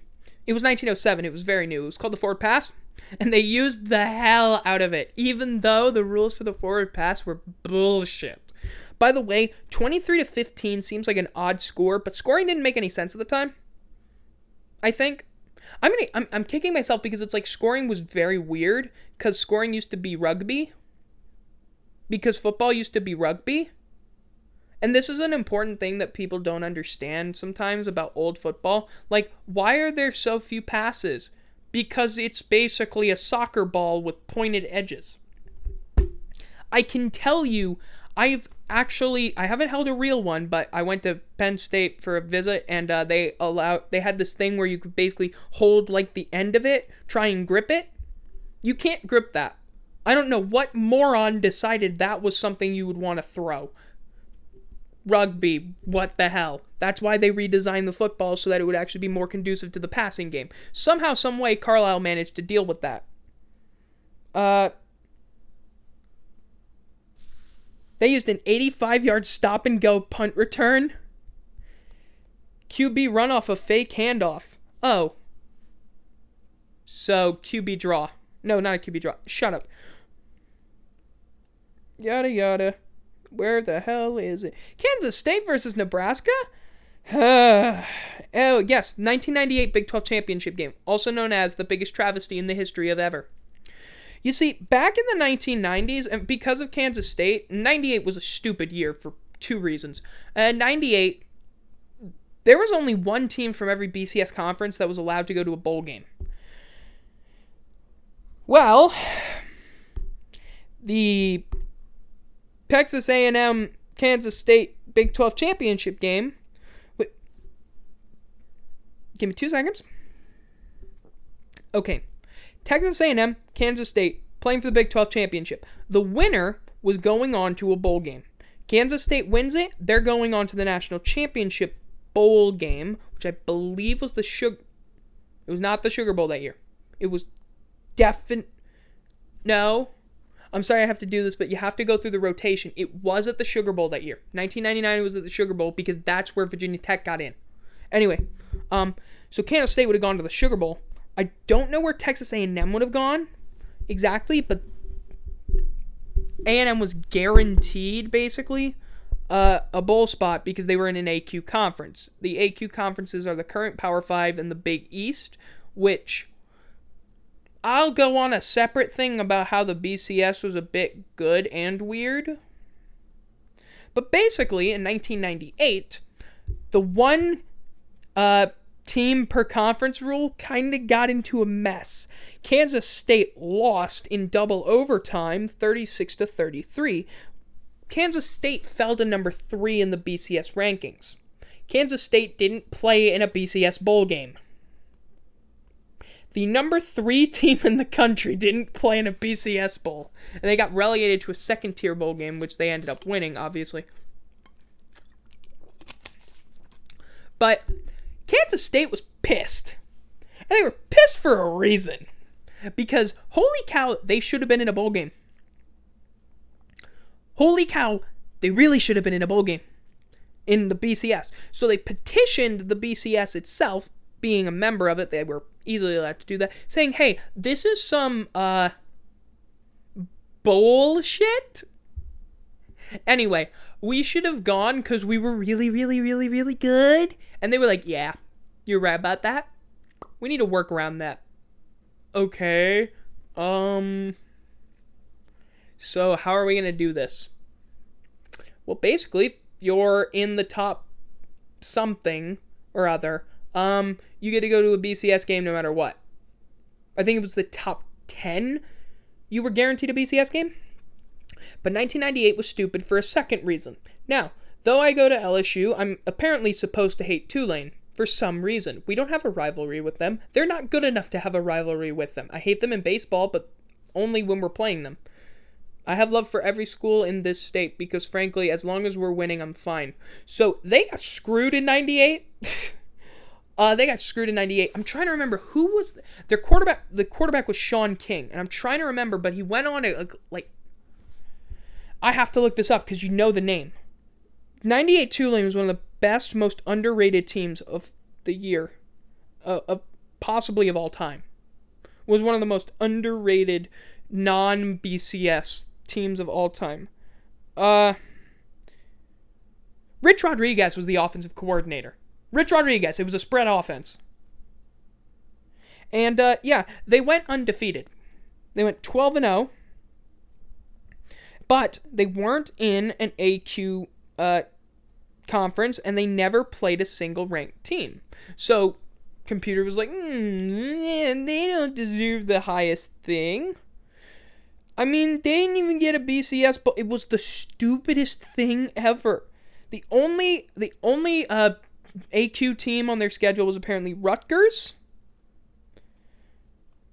It was 1907. It was very new. It was called the forward pass, and they used the hell out of it, even though the rules for the forward pass were bullshit. By the way, 23 to 15 seems like an odd score, but scoring didn't make any sense at the time. I think. I'm gonna, I'm, I'm kicking myself because it's like scoring was very weird because scoring used to be rugby. Because football used to be rugby. And this is an important thing that people don't understand sometimes about old football. Like, why are there so few passes? Because it's basically a soccer ball with pointed edges. I can tell you, I've actually I haven't held a real one, but I went to Penn State for a visit, and uh, they allowed they had this thing where you could basically hold like the end of it, try and grip it. You can't grip that. I don't know what moron decided that was something you would want to throw rugby, what the hell? That's why they redesigned the football so that it would actually be more conducive to the passing game. Somehow, some way, Carlisle managed to deal with that. Uh, they used an 85 yard stop and go punt return. QB run off a fake handoff. Oh. So, QB draw. No, not a QB draw. Shut up. Yada yada. Where the hell is it? Kansas State versus Nebraska? oh, yes, 1998 Big 12 championship game, also known as the biggest travesty in the history of ever. You see, back in the 1990s, and because of Kansas State, 98 was a stupid year for two reasons. Uh, 98, there was only one team from every BCS conference that was allowed to go to a bowl game. Well, the Texas A&M Kansas State Big 12 championship game. Wait, give me two seconds. Okay, Texas A&M Kansas State playing for the Big 12 championship. The winner was going on to a bowl game. Kansas State wins it. They're going on to the national championship bowl game, which I believe was the sugar. It was not the Sugar Bowl that year. It was definite. No, I'm sorry I have to do this, but you have to go through the rotation. It was at the Sugar Bowl that year. 1999 was at the Sugar Bowl because that's where Virginia Tech got in. Anyway, um, so Kansas State would have gone to the Sugar Bowl. I don't know where Texas A&M would have gone exactly, but A&M was guaranteed basically uh, a bowl spot because they were in an AQ conference. The AQ conferences are the current Power Five and the Big East, which I'll go on a separate thing about how the BCS was a bit good and weird. But basically, in 1998, the one uh, team per conference rule kind of got into a mess. Kansas State lost in double overtime, 36 to 33. Kansas State fell to number 3 in the BCS rankings. Kansas State didn't play in a BCS bowl game the number three team in the country didn't play in a BCS bowl, and they got relegated to a second tier bowl game, which they ended up winning, obviously. But Kansas State was pissed. And they were pissed for a reason. Because holy cow, they should have been in a bowl game. Holy cow, they really should have been in a bowl game. in the BCS. So they petitioned the BCS itself, being a member of it, they were easily allowed to do that, saying, "Hey, this is some uh bullshit." Anyway, we should have gone cuz we were really really really really good. And they were like, "Yeah, you're right about that. We need to work around that." Okay. Um so how are we going to do this? Well, basically, you're in the top something or other. Um, you get to go to a BCS game no matter what. I think it was the top 10 you were guaranteed a BCS game. But 1998 was stupid for a second reason. Now, though I go to LSU, I'm apparently supposed to hate Tulane for some reason. We don't have a rivalry with them. They're not good enough to have a rivalry with them. I hate them in baseball, but only when we're playing them. I have love for every school in this state because, frankly, as long as we're winning, I'm fine. So they got screwed in 98. uh, they got screwed in 98. I'm trying to remember who was the, their quarterback. The quarterback was Shaun King. And I'm trying to remember, but he went on a, like, I have to look this up because you know the name. 98 Tulane was one of the best, most underrated teams of the year, uh, of possibly of all time. Was one of the most underrated non BCS teams of all time. Uh, Rich Rodriguez was the offensive coordinator. Rich Rodriguez, it was a spread offense. And uh, yeah, they went undefeated. They went 12 and 0. But they weren't in an AQ uh, conference and they never played a single ranked team. So computer was like, mm, they don't deserve the highest thing. I mean, they didn't even get a BCS, but it was the stupidest thing ever. The only the only uh, AQ team on their schedule was apparently Rutgers.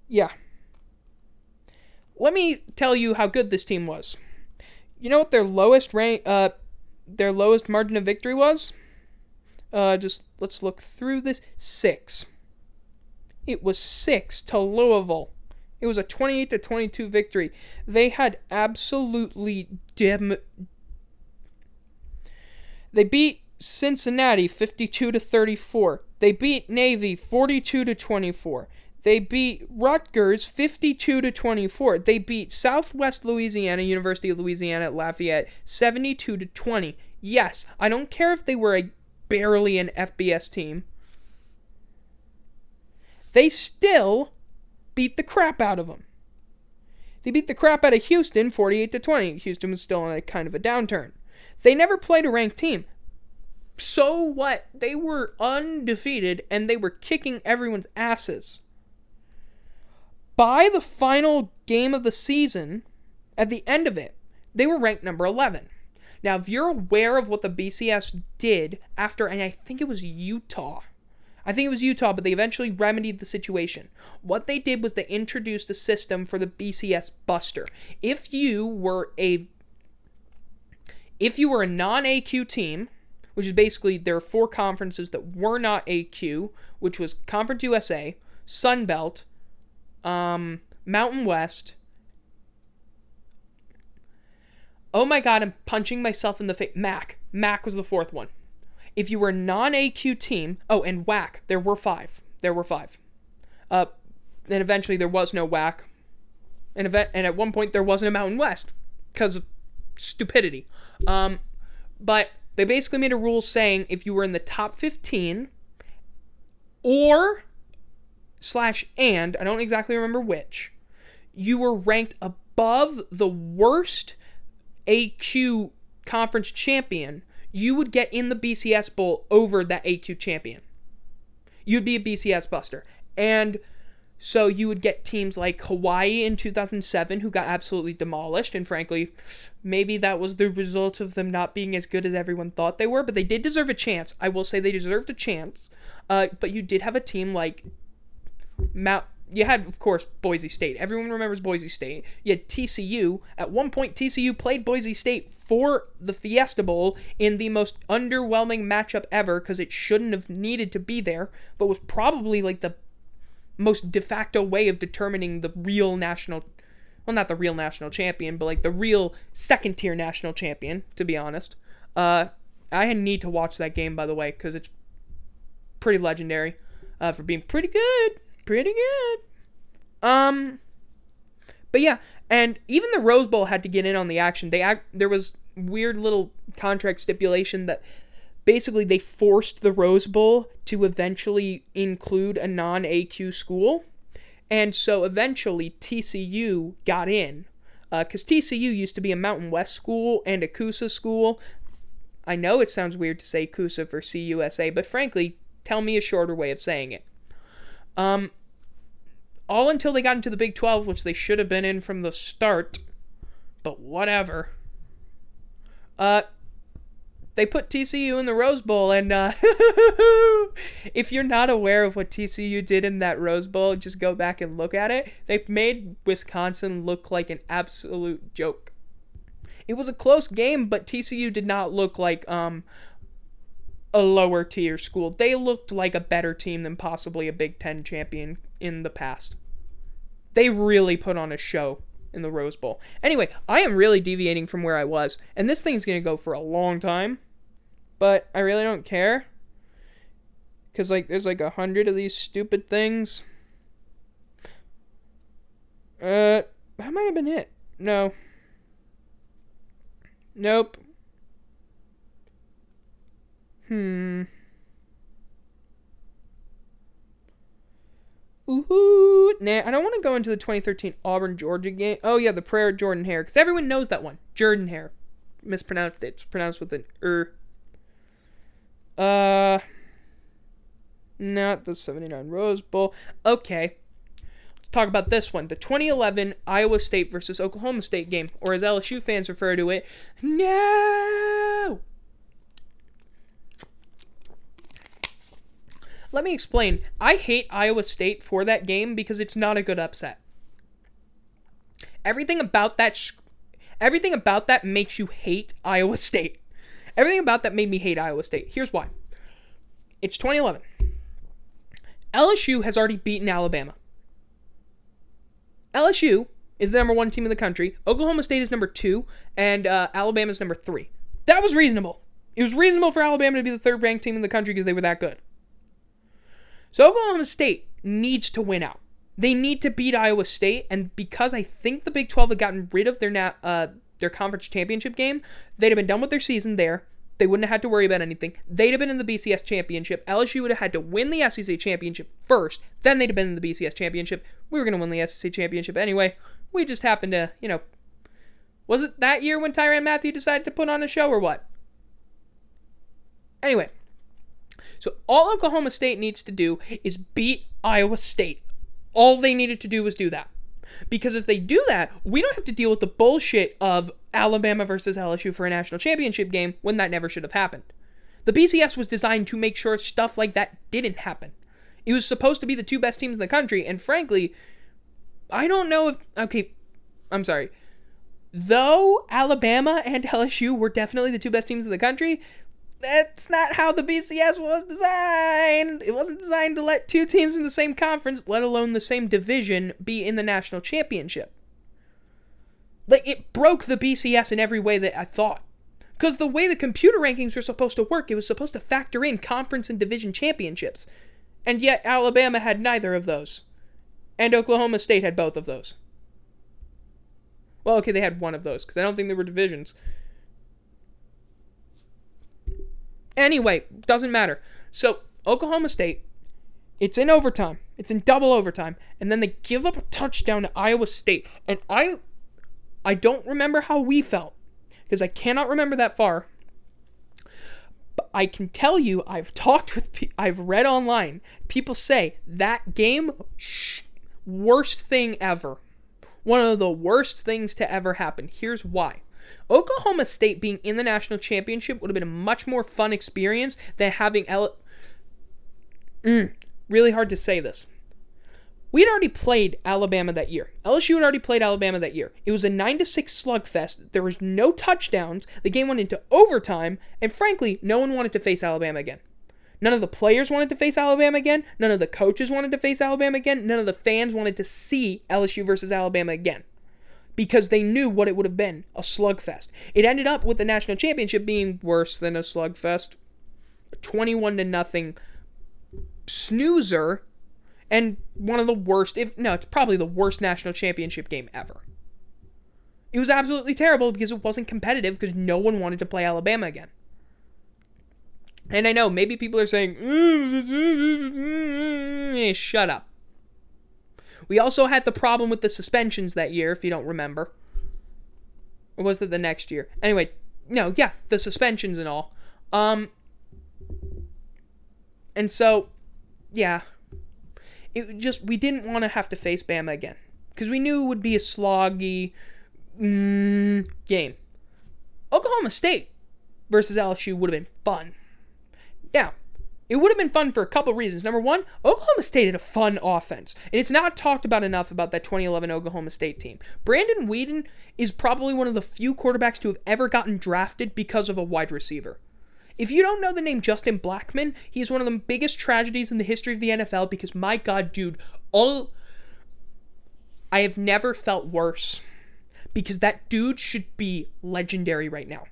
Yeah. Let me tell you how good this team was. You know what their lowest rank uh their lowest margin of victory was? Uh just let's look through this. 6. It was 6 to Louisville. It was a 28 to 22 victory. They had absolutely dem They beat Cincinnati 52 to 34. They beat Navy 42 to 24. They beat Rutgers 52 to 24. They beat Southwest Louisiana, University of Louisiana at Lafayette 72 to 20. Yes, I don't care if they were a barely an FBS team. They still beat the crap out of them. They beat the crap out of Houston 48 to 20. Houston was still in a kind of a downturn. They never played a ranked team. So what? They were undefeated and they were kicking everyone's asses. By the final game of the season, at the end of it, they were ranked number 11. Now, if you're aware of what the BCS did after, and I think it was Utah, I think it was Utah, but they eventually remedied the situation. What they did was they introduced a system for the BCS Buster. If you were a if you were a non-AQ team, which is basically there are four conferences that were not AQ, which was Conference USA, Sun Belt, um, Mountain West. Oh my god, I'm punching myself in the face. MAC. MAC was the fourth one. If you were non AQ team, oh, and WAC, there were five. There were five. Uh, then eventually there was no WAC. And, event, and at one point there wasn't a Mountain West because of stupidity. Um, but they basically made a rule saying if you were in the top 15 or slash and, I don't exactly remember which, you were ranked above the worst AQ conference champion you would get in the BCS Bowl over that AQ champion. You'd be a BCS buster. And so you would get teams like Hawaii in 2007 who got absolutely demolished. And frankly, maybe that was the result of them not being as good as everyone thought they were. But they did deserve a chance. I will say they deserved a chance. Uh, but you did have a team like Mount you had, of course, Boise State. Everyone remembers Boise State. You had TCU. At one point, TCU played Boise State for the Fiesta Bowl in the most underwhelming matchup ever because it shouldn't have needed to be there, but was probably like the most de facto way of determining the real national well not the real national champion but like the real second tier national champion to be honest uh I need to watch that game by the way because it's pretty legendary uh, for being pretty good, pretty good. Um, but yeah, and even the Rose Bowl had to get in on the action. They act, there was weird little contract stipulation that basically they forced the Rose Bowl to eventually include a non AQ school. And so eventually TCU got in. Because uh, TCU used to be a Mountain West school and a CUSA school. I know it sounds weird to say CUSA for CUSA, but frankly, tell me a shorter way of saying it. Um, all until they got into the Big 12, which they should have been in from the start, but whatever. Uh, they put TCU in the Rose Bowl, and uh, if you're not aware of what TCU did in that Rose Bowl, just go back and look at it. They made Wisconsin look like an absolute joke. It was a close game, but TCU did not look like um, a lower tier school. They looked like a better team than possibly a Big Ten champion in the past. They really put on a show in the Rose Bowl. Anyway, I am really deviating from where I was, and this thing's going to go for a long time, but I really don't care. Because, like, there's like a hundred of these stupid things. Uh, that might have been it. No. Nope. Hmm. Ooh, nah, I don't want to go into the 2013 Auburn Georgia game. Oh yeah, the prayer of Jordan Hare, because everyone knows that one. Jordan Hare, mispronounced it. It's pronounced with an er. Uh, not the 79 Rose Bowl. Okay, let's talk about this one. The 2011 Iowa State versus Oklahoma State game, or as LSU fans refer to it, no. Let me explain. I hate Iowa State for that game because it's not a good upset. Everything about that sh- everything about that makes you hate Iowa State. Everything about that made me hate Iowa State. Here's why. It's 2011. LSU has already beaten Alabama. LSU is the number one team in the country. Oklahoma State is number two, and uh, Alabama is number three. That was reasonable. It was reasonable for Alabama to be the third ranked team in the country because they were that good. So Oklahoma State needs to win out. They need to beat Iowa State, and because I think the Big 12 had gotten rid of their na- uh, their conference championship game, they'd have been done with their season there. They wouldn't have had to worry about anything. They'd have been in the BCS championship. LSU would have had to win the SEC championship first, then they'd have been in the BCS championship. We were going to win the SEC championship anyway. We just happened to, you know, was it that year when Tyrann Mathieu decided to put on a show or what? Anyway, so all Oklahoma State needs to do is beat Iowa State. All they needed to do was do that. Because if they do that, we don't have to deal with the bullshit of Alabama versus LSU for a national championship game when that never should have happened. The BCS was designed to make sure stuff like that didn't happen. It was supposed to be the two best teams in the country, and frankly, I don't know if. Okay, I'm sorry. Though Alabama and LSU were definitely the two best teams in the country, that's not how the BCS was designed. It wasn't designed to let two teams from the same conference, let alone the same division, be in the national championship. Like, it broke the BCS in every way that I thought. Because the way the computer rankings were supposed to work, it was supposed to factor in conference and division championships. And yet, Alabama had neither of those. And Oklahoma State had both of those. Well, okay, they had one of those, because I don't think there were divisions. Anyway, doesn't matter. So, Oklahoma State, it's in overtime. It's in double overtime. And then they give up a touchdown to Iowa State. And I I don't remember how we felt because I cannot remember that far. But I can tell you I've talked with pe- I've read online. People say that game shh, worst thing ever. One of the worst things to ever happen. Here's why. Oklahoma State being in the national championship would have been a much more fun experience than having L. Mm, really hard to say this. We had already played Alabama that year. LSU had already played Alabama that year. It was a 9 to 6 slugfest. There was no touchdowns. The game went into overtime, and frankly, no one wanted to face Alabama again. None of the players wanted to face Alabama again. None of the coaches wanted to face Alabama again. None of the fans wanted to see LSU versus Alabama again because they knew what it would have been a slugfest. It ended up with the national championship being worse than a slugfest. 21 to nothing snoozer and one of the worst if no it's probably the worst national championship game ever. It was absolutely terrible because it wasn't competitive because no one wanted to play alabama again. And i know maybe people are saying mm, shut up we also had the problem with the suspensions that year if you don't remember. Or was it the next year? Anyway no yeah the suspensions and all. Um and so yeah. It just we didn't want to have to face Bama again. Because we knew it would be a sloggy mm, game. Oklahoma State versus LSU would have been fun. Now, it would have been fun for a couple reasons. Number one, Oklahoma State had a fun offense, and it's not talked about enough about that 2011 Oklahoma State team. Brandon Weeden is probably one of the few quarterbacks to have ever gotten drafted because of a wide receiver. If you don't know the name Justin Blackmon, he is one of the biggest tragedies in the history of the NFL because my god, dude, all I have never felt worse because that dude should be legendary right now.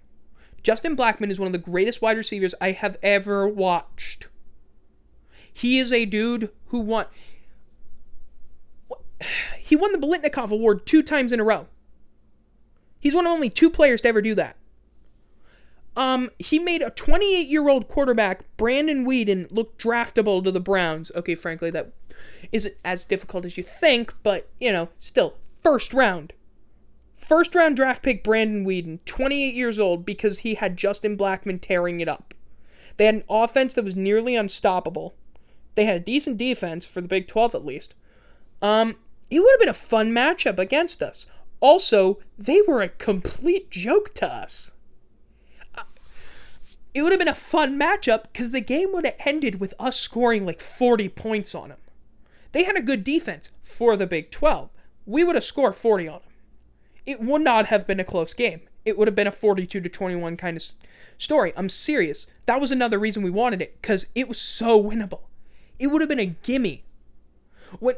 Justin Blackmon is one of the greatest wide receivers I have ever watched. He is a dude who won he won the Biletnikoff Award two times in a row. He's one of only two players to ever do that. Um, he made a 28 year old quarterback, Brandon Weeden, look draftable to the Browns. Okay, frankly, that isn't as difficult as you think, but, you know, still, first round. First round draft pick Brandon Weeden, 28 years old, because he had Justin Blackmon tearing it up. They had an offense that was nearly unstoppable. They had a decent defense, for the Big 12 at least. Um, it would have been a fun matchup against us. Also, they were a complete joke to us it would have been a fun matchup because the game would have ended with us scoring like 40 points on them. They had a good defense for the Big 12. We would have scored 40 on them. It would not have been a close game. It would have been a 42 to 21 kind of story. I'm serious. That was another reason we wanted it because it was so winnable. It would have been a gimme. When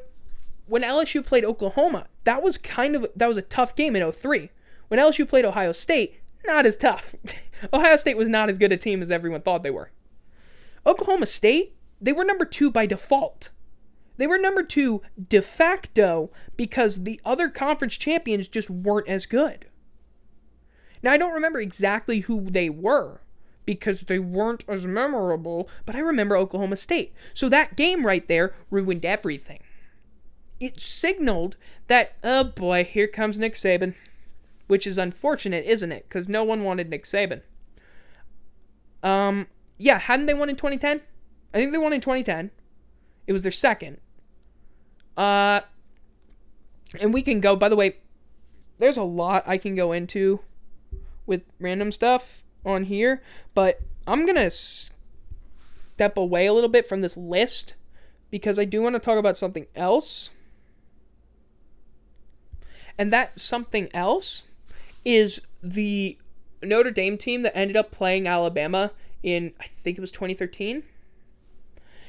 when LSU played Oklahoma, that was kind of that was a tough game in 03. When LSU played Ohio State, not as tough. Ohio State was not as good a team as everyone thought they were. Oklahoma State, they were number two by default. They were number two de facto because the other conference champions just weren't as good. Now, I don't remember exactly who they were because they weren't as memorable, but I remember Oklahoma State. So that game right there ruined everything. It signaled that, oh boy, here comes Nick Saban which is unfortunate, isn't it? Because no one wanted Nick Saban. Um, yeah, hadn't they won in 2010? I think they won in 2010. It was their second. Uh, and we can go. By the way, there's a lot I can go into with random stuff on here, but I'm gonna step away a little bit from this list because I do want to talk about something else. And that something else is the Notre Dame team that ended up playing Alabama in I think it was 2013.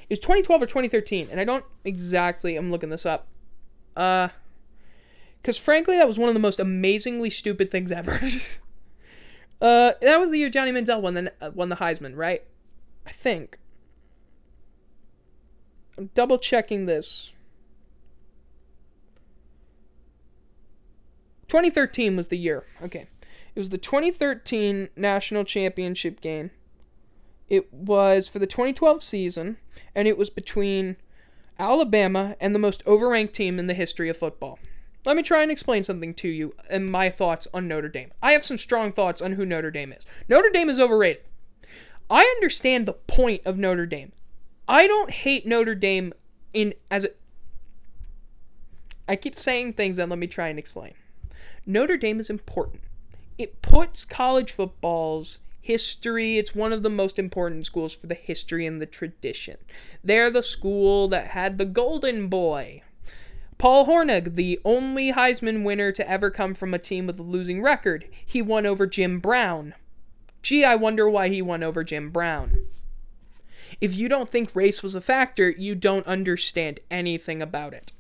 It was 2012 or 2013, and I don't exactly. I'm looking this up. Uh, because frankly, that was one of the most amazingly stupid things ever. uh, that was the year Johnny Manziel won the won the Heisman, right? I think. I'm double checking this. 2013 was the year. Okay. It was the 2013 national championship game. It was for the 2012 season, and it was between Alabama and the most overranked team in the history of football. Let me try and explain something to you and my thoughts on Notre Dame. I have some strong thoughts on who Notre Dame is. Notre Dame is overrated. I understand the point of Notre Dame. I don't hate Notre Dame in as a I keep saying things and let me try and explain. Notre Dame is important. It puts college football's history, it's one of the most important schools for the history and the tradition. They're the school that had the Golden Boy. Paul Hornung, the only Heisman winner to ever come from a team with a losing record, he won over Jim Brown. Gee, I wonder why he won over Jim Brown. If you don't think race was a factor, you don't understand anything about it.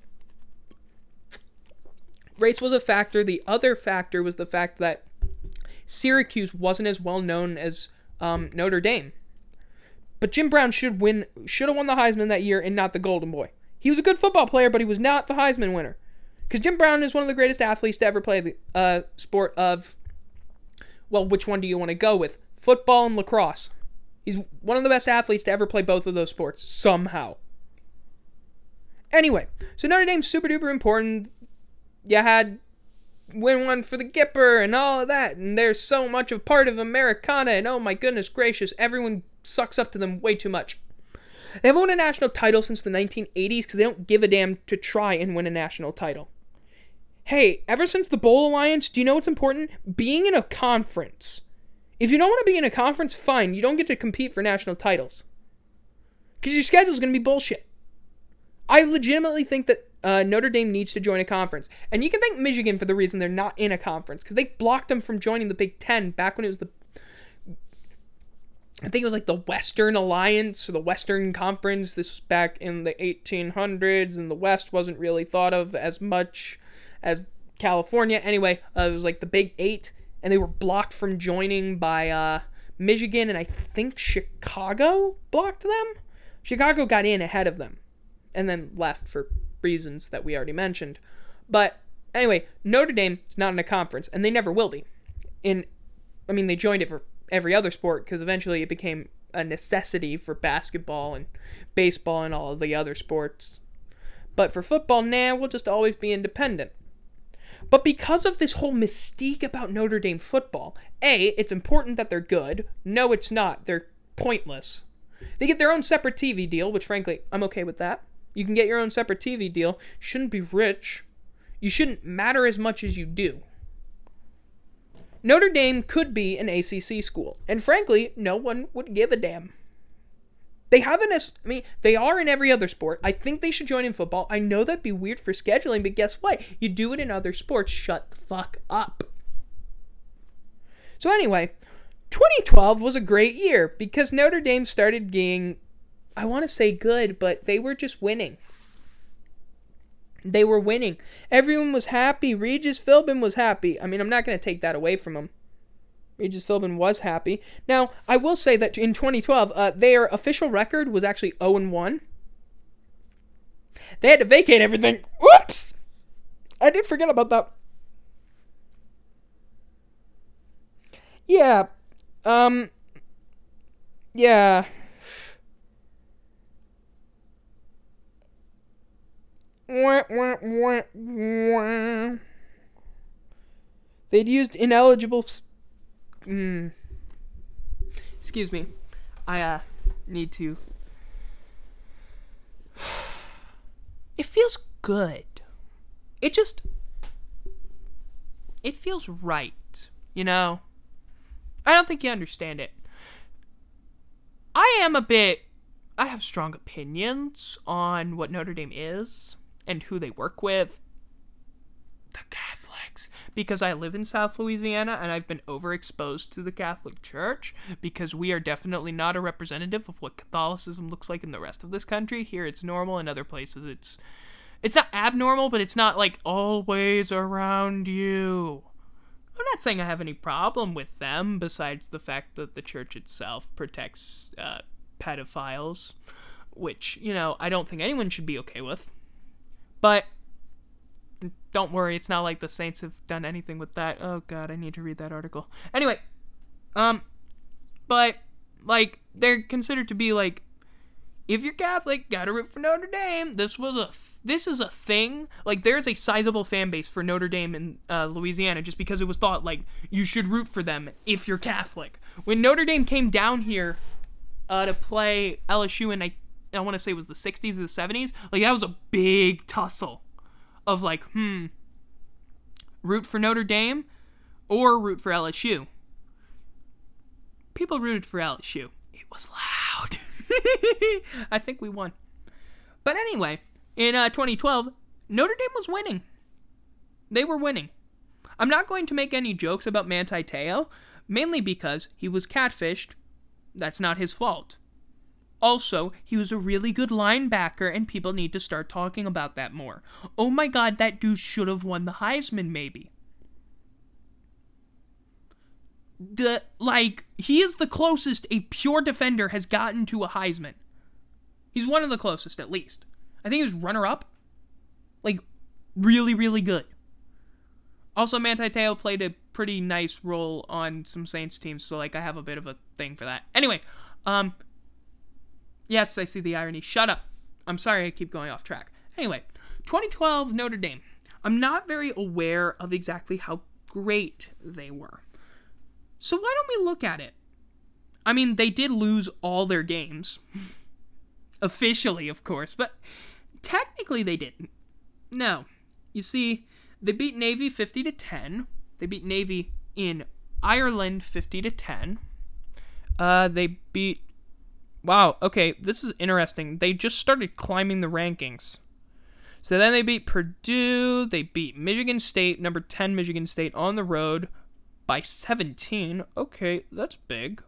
race was a factor. The other factor was the fact that Syracuse wasn't as well known as um, Notre Dame. But Jim Brown should win, should have won the Heisman that year and not the Golden Boy. He was a good football player, but he was not the Heisman winner. Because Jim Brown is one of the greatest athletes to ever play the uh, sport of, well, which one do you want to go with? Football and lacrosse. He's one of the best athletes to ever play both of those sports, somehow. Anyway, so Notre Dame's super duper important. You had win one for the Gipper and all of that, and they're so much a part of Americana, and oh my goodness gracious, everyone sucks up to them way too much. They haven't won a national title since the 1980s because they don't give a damn to try and win a national title. Hey, ever since the Bowl Alliance, do you know what's important? Being in a conference. If you don't want to be in a conference, fine. You don't get to compete for national titles. Because your schedule is going to be bullshit. I legitimately think that uh, Notre Dame needs to join a conference. And you can thank Michigan for the reason they're not in a conference. Because they blocked them from joining the Big Ten back when it was the I think it was like the Western Alliance or the Western Conference. This was back in the 1800s, and the West wasn't really thought of as much as California. Anyway, uh, it was like the Big Eight, and they were blocked from joining by uh, Michigan, and I think Chicago blocked them. Chicago got in ahead of them, and then left for reasons that we already mentioned. But anyway, Notre Dame is not in a conference, and they never will be. In, I mean, they joined it for every other sport because eventually it became a necessity for basketball and baseball and all the other sports. But for football, nah, we'll just always be independent. But because of this whole mystique about Notre Dame football, A, it's important that they're good. No, it's not. They're pointless. They get their own separate TV deal, which frankly, I'm okay with that. You can get your own separate TV deal. Shouldn't be rich. You shouldn't matter as much as you do. Notre Dame could be an ACC school, and frankly, no one would give a damn. They haven't, I mean, they are in every other sport. I think they should join in football. I know that'd be weird for scheduling, but guess what? You do it in other sports. Shut the fuck up. So, anyway, 2012 was a great year because Notre Dame started getting, I want to say good, but they were just winning. They were winning. Everyone was happy. Regis Philbin was happy. I mean, I'm not going to take that away from him. Regis Philbin was happy. Now, I will say that in 2012, uh, their official record was actually 0 1. They had to vacate everything. Whoops! I did forget about that. Yeah. Um. Yeah. They'd used ineligible. Mm. Excuse me. I uh need to. It feels good. It just. It feels right. You know? I don't think you understand it. I am a bit. I have strong opinions on what Notre Dame is and who they work with. The Catholics. Because I live in South Louisiana and I've been overexposed to the Catholic Church because we are definitely not a representative of what Catholicism looks like in the rest of this country. Here it's normal, in other places it's it's not abnormal, but it's not like always around you. I'm not saying I have any problem with them, besides the fact that the church itself protects uh, pedophiles, which, you know, I don't think anyone should be okay with. But don't worry, it's not like the Saints have done anything with that. Oh god, I need to read that article. Anyway, um but like they're considered to be like if you're Catholic, gotta root for Notre Dame. This was a th- this is a thing. Like there's a sizable fan base for Notre Dame in uh, Louisiana just because it was thought like you should root for them if you're Catholic. When Notre Dame came down here uh, to play LSU in I I want to say it was the 60s or the 70s. Like that was a big tussle of like, hmm, root for Notre Dame or root for LSU. People rooted for LSU. It was loud. I think we won. But anyway, in uh, 2012, Notre Dame was winning. They were winning. I'm not going to make any jokes about Manti Te'o, mainly because he was catfished. That's not his fault. Also, he was a really good linebacker, and people need to start talking about that more. Oh my god, that dude should have won the Heisman, maybe. The like he is the closest a pure defender has gotten to a Heisman. He's one of the closest, at least. I think he was runner up. Like, really, really good. Also, Manti Te'o played a pretty nice role on some Saints teams, so like I have a bit of a thing for that. Anyway, um, yes, I see the irony. Shut up. I'm sorry I keep going off track. Anyway, 2012 Notre Dame. I'm not very aware of exactly how great they were. So why don't we look at it? I mean, they did lose all their games. Officially, of course, but technically they didn't. No. You see, they beat Navy 50 to 10. They beat Navy in Ireland 50 to 10. Uh they beat Wow, okay, this is interesting. They just started climbing the rankings. So then they beat Purdue, they beat Michigan State, number 10 Michigan State on the road by 17. Okay, that's big.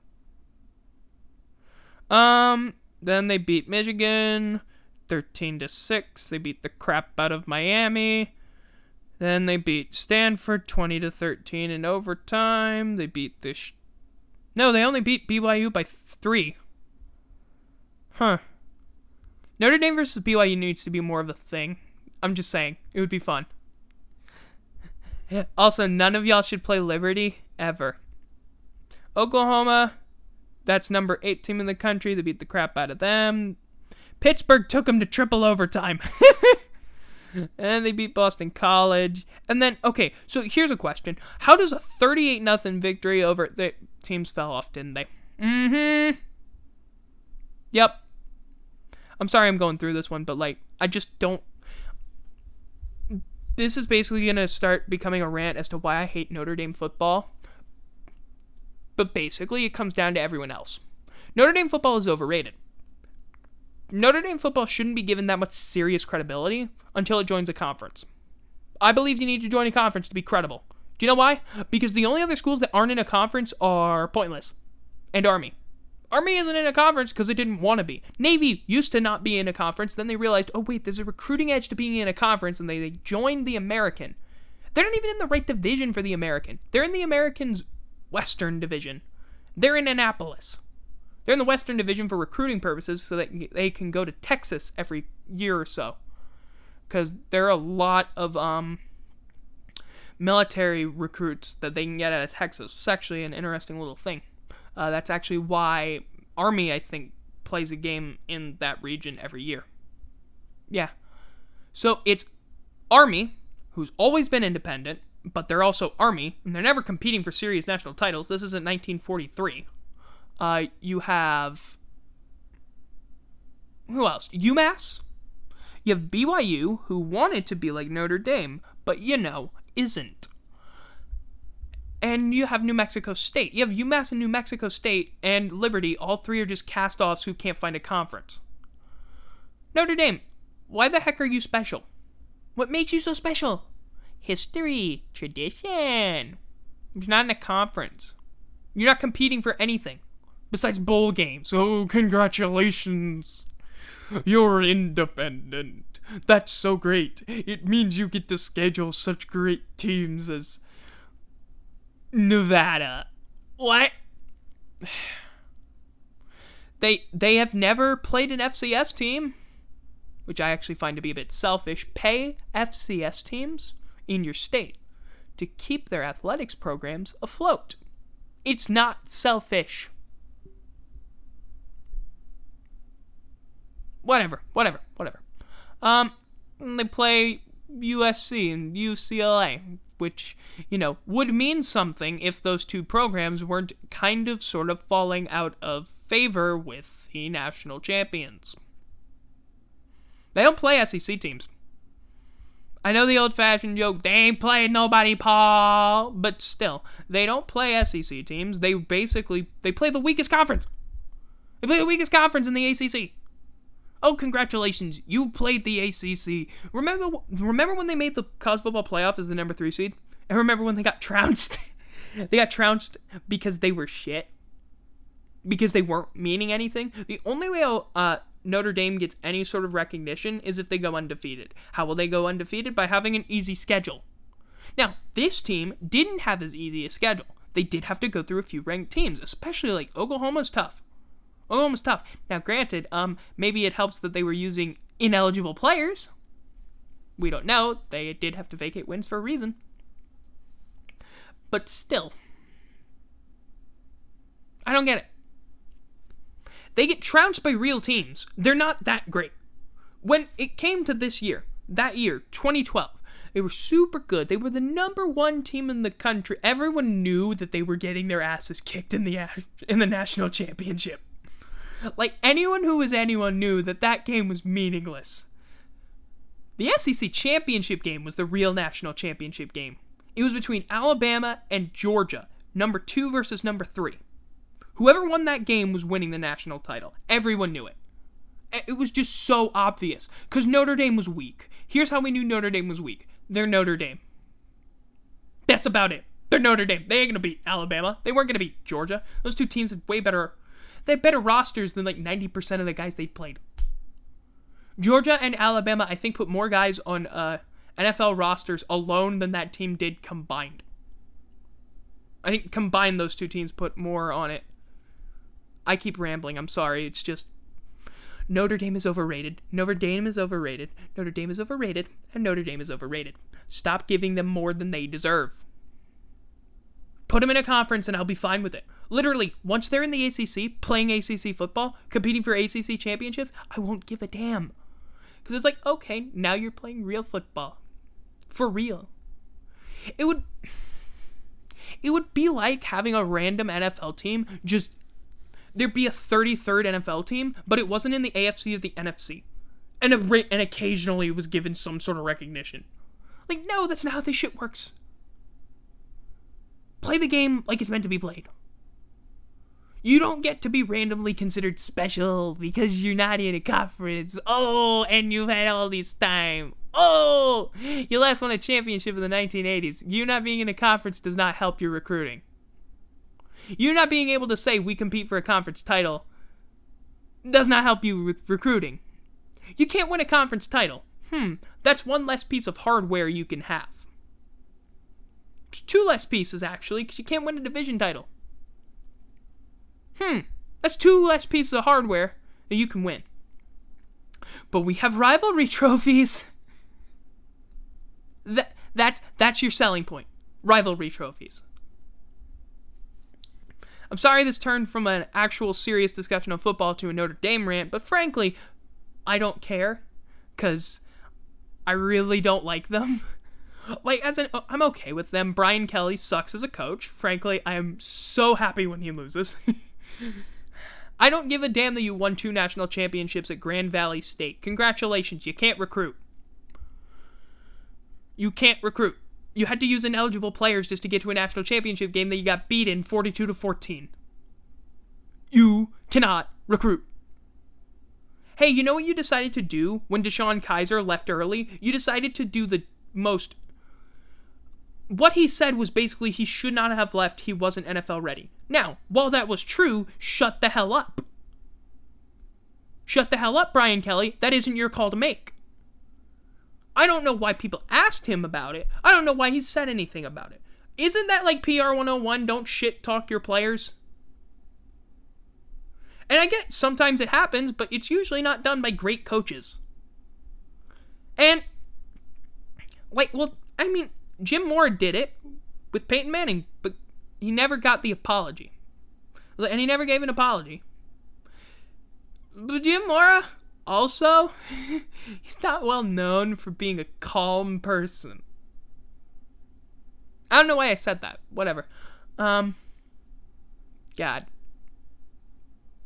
Um then they beat Michigan 13 to 6. They beat the crap out of Miami. Then they beat Stanford 20 to 13 in overtime. They beat this sh- No, they only beat BYU by 3. Huh. Notre Dame versus BYU needs to be more of a thing. I'm just saying. It would be fun. Also, none of y'all should play Liberty ever. Oklahoma, that's number eight team in the country. They beat the crap out of them. Pittsburgh took them to triple overtime. and they beat Boston College. And then, okay, so here's a question: How does a 38 nothing victory over the teams fell off? Didn't they? Mm-hmm. Yep. I'm sorry I'm going through this one, but like I just don't this is basically going to start becoming a rant as to why I hate Notre Dame football. But basically, it comes down to everyone else. Notre Dame football is overrated. Notre Dame football shouldn't be given that much serious credibility until it joins a conference. I believe you need to join a conference to be credible. Do you know why? Because the only other schools that aren't in a conference are Pointless and Army. Army isn't in a conference because they didn't want to be. Navy used to not be in a conference, then they realized, oh wait, there's a recruiting edge to being in a conference, and they, they joined the American. They're not even in the right division for the American. They're in the American's Western Division. They're in Annapolis. They're in the Western Division for recruiting purposes so that they can go to Texas every year or so. Because there are a lot of um, military recruits that they can get out of Texas. It's actually an interesting little thing. Uh, that's actually why Army, I think, plays a game in that region every year. Yeah. So it's Army, who's always been independent, but they're also Army, and they're never competing for serious national titles. This isn't 1943. Uh, you have. Who else? UMass? You have BYU, who wanted to be like Notre Dame, but you know, isn't and you have New Mexico State. You have UMass and New Mexico State and Liberty. All three are just cast offs who can't find a conference. Notre Dame, why the heck are you special? What makes you so special? History, tradition. You're not in a conference. You're not competing for anything besides bowl games. Oh, congratulations. You're independent. That's so great. It means you get to schedule such great teams as Nevada. What? They they have never played an FCS team, which I actually find to be a bit selfish. Pay FCS teams in your state to keep their athletics programs afloat. It's not selfish. Whatever, whatever, whatever. Um, they play USC and UCLA which, you know, would mean something if those two programs weren't kind of sort of falling out of favor with the national champions. They don't play SEC teams. I know the old fashioned joke, they ain't playing nobody, Paul, but still, they don't play SEC teams. They basically they play the weakest conference. They play the weakest conference in the ACC. Oh, congratulations! You played the ACC. Remember, remember when they made the college football playoff as the number three seed? And remember when they got trounced? they got trounced because they were shit. because they weren't meaning anything. The only way uh, Notre Dame gets any sort of recognition is if they go undefeated. How will they go undefeated? By having an easy schedule. Now, this team didn't have as easy a schedule. They did have to go through a few ranked teams, especially like Oklahoma's tough. Oklahoma's tough. Now, granted, um, maybe it helps that they were using ineligible players. We don't know. They did have to vacate wins for a reason. But still, I don't get it. They get trounced by real teams. They're not that great. When it came to this year, that year, 2012, they were super good. They were the number one team in the country. Everyone knew that they were getting their asses kicked in the in the national championship. Like anyone who was anyone knew that that game was meaningless. The SEC championship game was the real national championship game. It was between Alabama and Georgia, number two versus number three. Whoever won that game was winning the national title. Everyone knew it. It was just so obvious because Notre Dame was weak. Here's how we knew Notre Dame was weak they're Notre Dame. That's about it. They're Notre Dame. They ain't gonna beat Alabama. They weren't gonna beat Georgia. Those two teams have way better. They had better rosters than like 90% of the guys they played. Georgia and Alabama, I think, put more guys on uh, NFL rosters alone than that team did combined. I think combined those two teams put more on it. I keep rambling. I'm sorry. It's just Notre Dame is overrated. Notre Dame is overrated. Notre Dame is overrated. And Notre Dame is overrated. Stop giving them more than they deserve. Put them in a conference and I'll be fine with it. Literally, once they're in the ACC, playing ACC football, competing for ACC championships, I won't give a damn. Because it's like, okay, now you're playing real football. For real. It would. It would be like having a random NFL team just there'd be a 33rd NFL team, but it wasn't in the AFC or the NFC. And, a, and occasionally was given some sort of recognition. Like, no, that's not how this shit works. Play the game like it's meant to be played. You don't get to be randomly considered special because you're not in a conference. Oh, and you've had all this time. Oh, you last won a championship in the 1980s. You not being in a conference does not help your recruiting. You're not being able to say we compete for a conference title does not help you with recruiting. You can't win a conference title. Hmm, that's one less piece of hardware you can have. Two less pieces, actually, because you can't win a division title. Hmm, that's two less pieces of hardware that you can win. But we have rivalry trophies. That, that, that's your selling point. Rivalry trophies. I'm sorry this turned from an actual serious discussion of football to a Notre Dame rant, but frankly, I don't care because I really don't like them. like as an I'm okay with them. Brian Kelly sucks as a coach. Frankly, I am so happy when he loses. I don't give a damn that you won two national championships at Grand Valley State. Congratulations, you can't recruit. You can't recruit you had to use ineligible players just to get to a national championship game that you got beaten 42 to 14. You cannot recruit. Hey, you know what you decided to do when DeShone Kizer left early? You decided to do the most what he said was basically he should not have left, he wasn't NFL ready. Now, while that was true, shut the hell up. Shut the hell up, Brian Kelly. That isn't your call to make. I don't know why people asked him about it. I don't know why he said anything about it. Isn't that like PR 101? Don't shit talk your players? And I get sometimes it happens, but it's usually not done by great coaches. And, like, well, I mean, Jim Mora did it with Peyton Manning, but he never got the apology. And he never gave an apology. But Jim Mora, also, he's not well known for being a calm person. I don't know why I said that. Whatever. Um, God.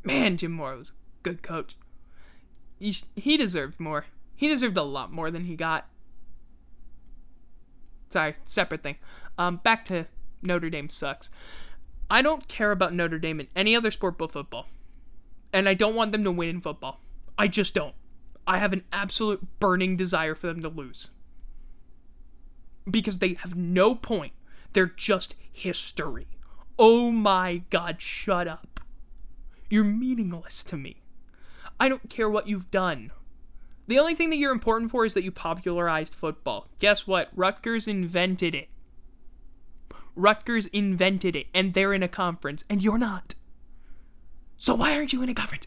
Man, Jim Mora was a good coach. He, he deserved more. He deserved a lot more than he got. Sorry, separate thing. Um, back to Notre Dame sucks. I don't care about Notre Dame in any other sport but football. And I don't want them to win in football. I just don't. I have an absolute burning desire for them to lose. Because they have no point. They're just history. Oh my god, shut up. You're meaningless to me. I don't care what you've done. The only thing that you're important for is that you popularized football. Guess what? Rutgers invented it. Rutgers invented it, and they're in a conference, and you're not. So why aren't you in a conference?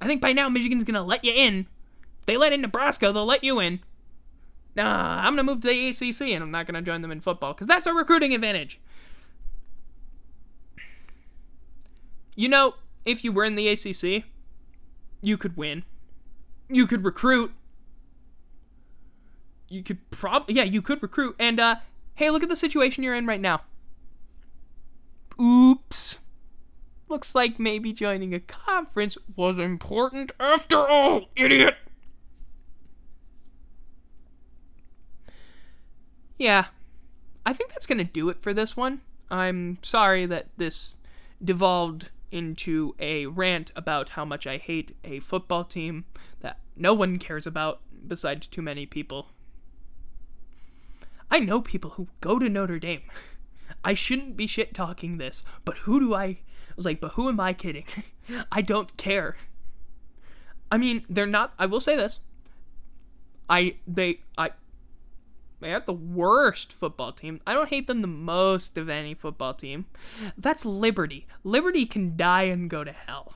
I think by now Michigan's gonna let you in. If they let in Nebraska, they'll let you in. Nah, I'm gonna move to the ACC, and I'm not gonna join them in football because that's a recruiting advantage. You know, if you were in the ACC, you could win. You could recruit. You could probably, yeah, you could recruit. And, uh, hey, look at the situation you're in right now. Oops. Looks like maybe joining a conference was important after all, idiot! Yeah, I think that's gonna do it for this one. I'm sorry that this devolved into a rant about how much I hate a football team that no one cares about besides too many people. I know people who go to Notre Dame. I shouldn't be shit talking this, but who do I I was like, but who am I kidding? I don't care. I mean, they're not I will say this. I they I they have the worst football team. I don't hate them the most of any football team. That's Liberty. Liberty can die and go to hell.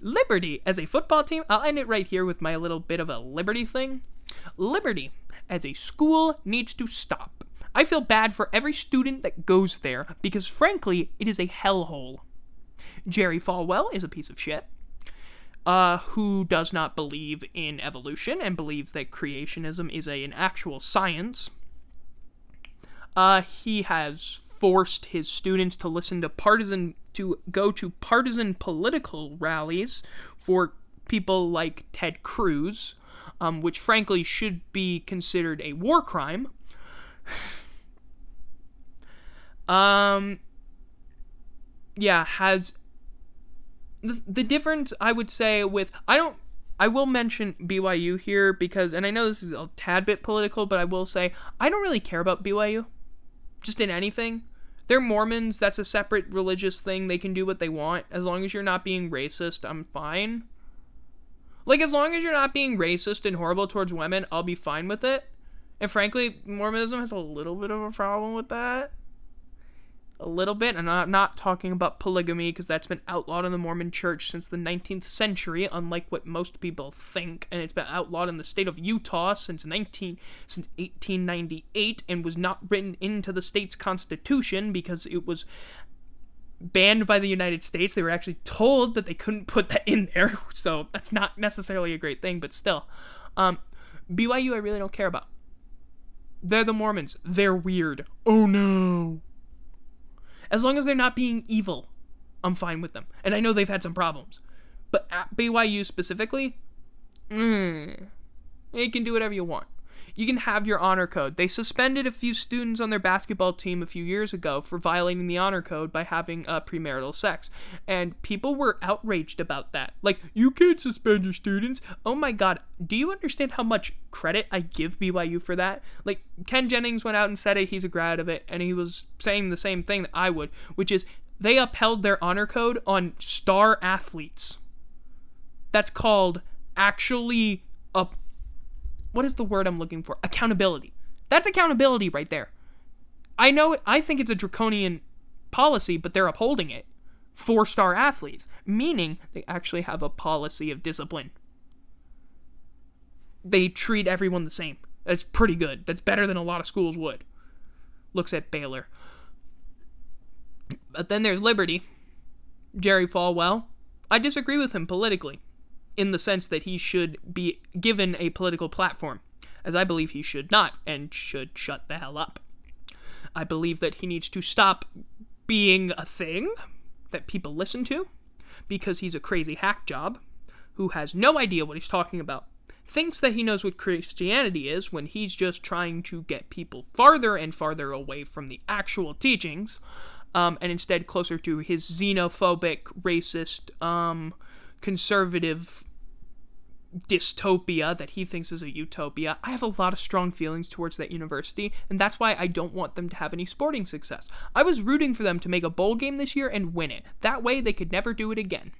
Liberty as a football team, I'll end it right here with my little bit of a Liberty thing. Liberty as a school needs to stop. I feel bad for every student that goes there because, frankly, it is a hellhole. Jerry Falwell is a piece of shit uh, who does not believe in evolution and believes that creationism is a, an actual science. Uh, he has forced his students to listen to partisan to go to partisan political rallies for people like Ted Cruz, um, which frankly should be considered a war crime. um, yeah, has the, the difference I would say with I don't I will mention BYU here because and I know this is a tad bit political, but I will say I don't really care about BYU. Just in anything. They're Mormons, that's a separate religious thing. They can do what they want. As long as you're not being racist, I'm fine. Like as long as you're not being racist and horrible towards women, I'll be fine with it. And frankly, Mormonism has a little bit of a problem with that a little bit, and I'm not talking about polygamy because that's been outlawed in the Mormon church since the 19th century, unlike what most people think, and it's been outlawed in the state of Utah since 19 since 1898 and was not written into the state's constitution because it was banned by the United States. They were actually told that they couldn't put that in there, so that's not necessarily a great thing, but still. Um, BYU, I really don't care about. They're the Mormons. They're weird. Oh no. As long as they're not being evil, I'm fine with them. And I know they've had some problems. But at BYU specifically, mm, you can do whatever you want. You can have your honor code. They suspended a few students on their basketball team a few years ago for violating the honor code by having uh, premarital sex. And people were outraged about that. Like, you can't suspend your students. Oh my god, do you understand how much credit I give BYU for that? Like, Ken Jennings went out and said it, he's a grad of it, and he was saying the same thing that I would, which is they upheld their honor code on star athletes. That's called actually up what is the word I'm looking for? Accountability. That's accountability right there. I know I think it's a draconian policy, but they're upholding it. Four star athletes, meaning they actually have a policy of discipline. They treat everyone the same. That's pretty good. That's better than a lot of schools would. Looks at Baylor. But then there's Liberty. Jerry Falwell. I disagree with him politically in the sense that he should be given a political platform, as I believe he should not and should shut the hell up. I believe that he needs to stop being a thing that people listen to because he's a crazy hack job who has no idea what he's talking about. Thinks that he knows what Christianity is when he's just trying to get people farther and farther away from the actual teachings, um, and instead closer to his xenophobic, racist, um, conservative dystopia that he thinks is a utopia. I have a lot of strong feelings towards that university, and that's why I don't want them to have any sporting success. I was rooting for them to make a bowl game this year and win it. That way they could never do it again.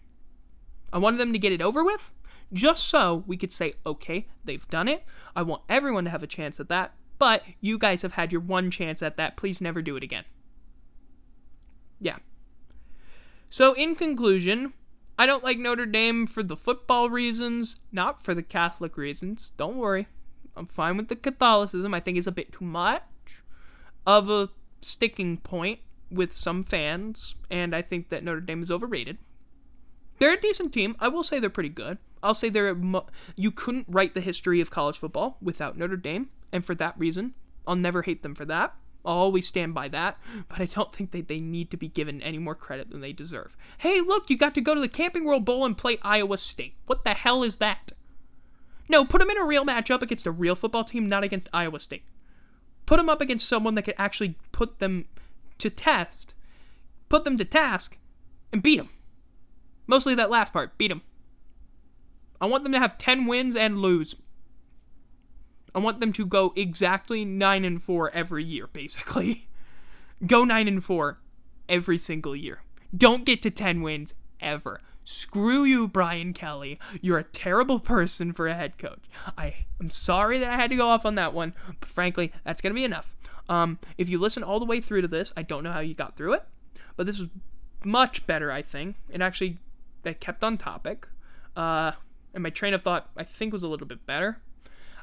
I wanted them to get it over with, just so we could say, okay, they've done it. I want everyone to have a chance at that, but you guys have had your one chance at that. Please never do it again. Yeah. So, in conclusion, I don't like Notre Dame for the football reasons, not for the Catholic reasons. Don't worry. I'm fine with the Catholicism. I think it's a bit too much of a sticking point with some fans, and I think that Notre Dame is overrated. They're a decent team. I will say they're pretty good. I'll say they're mo- you couldn't write the history of college football without Notre Dame, and for that reason, I'll never hate them for that. I'll always stand by that, but I don't think that they need to be given any more credit than they deserve. Hey, look, you got to go to the Camping World Bowl and play Iowa State. What the hell is that? No, put them in a real matchup against a real football team, not against Iowa State. Put them up against someone that could actually put them to test, put them to task, and beat them. Mostly that last part, beat them. I want them to have 10 wins and lose. I want them to go exactly 9 and 4 every year, basically. go 9 and 4 every single year. Don't get to 10 wins ever. Screw you, Brian Kelly. You're a terrible person for a head coach. I I'm sorry that I had to go off on that one, but frankly, that's going to be enough. Um, if you listen all the way through to this, I don't know how you got through it, but this was much better, I think. It actually they kept on topic. Uh, and my train of thought, I think, was a little bit better.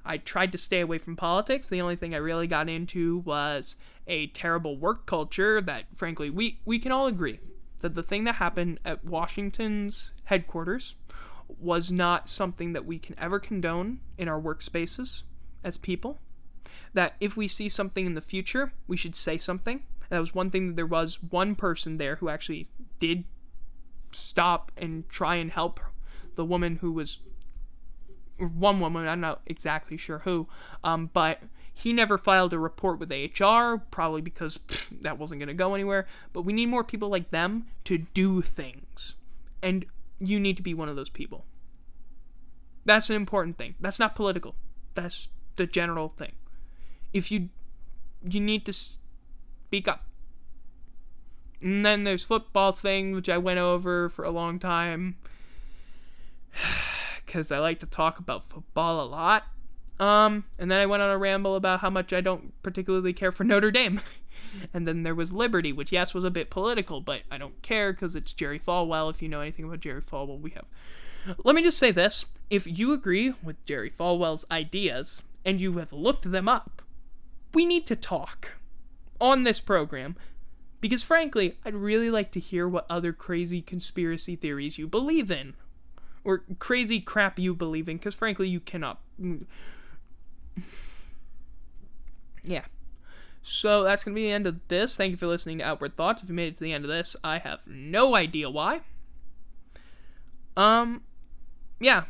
I tried to stay away from politics. The only thing I really got into was a terrible work culture that, frankly, we, we can all agree that the thing that happened at Washington's headquarters was not something that we can ever condone in our workspaces as people. That if we see something in the future, we should say something. that was one thing that there was one person there who actually did stop and try and help the woman who was one woman, I'm not exactly sure who, um, but he never filed a report with HR, probably because pff, that wasn't going to go anywhere. But we need more people like them to do things. And you need to be one of those people. That's an important thing. That's not political. That's the general thing. If you you need to speak up. And then there's football thing, which I went over for a long time because I like to talk about football a lot. Um, and then I went on a ramble about how much I don't particularly care for Notre Dame. and then there was Liberty, which yes was a bit political, but I don't care because it's Jerry Falwell. If you know anything about Jerry Falwell, we have. Let me just say this: if you agree with Jerry Falwell's ideas and you have looked them up, we need to talk on this program because frankly, I'd really like to hear what other crazy conspiracy theories you believe in or crazy crap you believe in because frankly you cannot. Yeah. So that's gonna be the end of this. Thank you for listening to outward thoughts. If you made it to the end of this i have no idea why. Um yeah.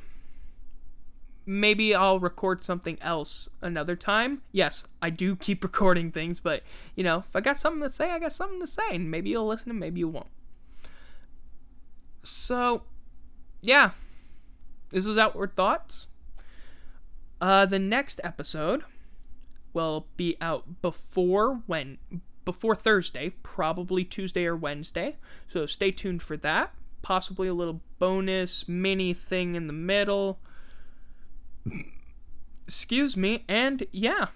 Maybe I'll record something else another time. Yes, I do keep recording things, but you know, if I got something to say, I got something to say, and maybe you'll listen and maybe you won't. So, yeah, this was Outward Thoughts. Uh, the next episode will be out before when before Thursday, probably Tuesday or Wednesday. So stay tuned for that. Possibly a little bonus mini thing in the middle. Excuse me, and yeah.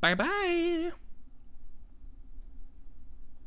Bye bye.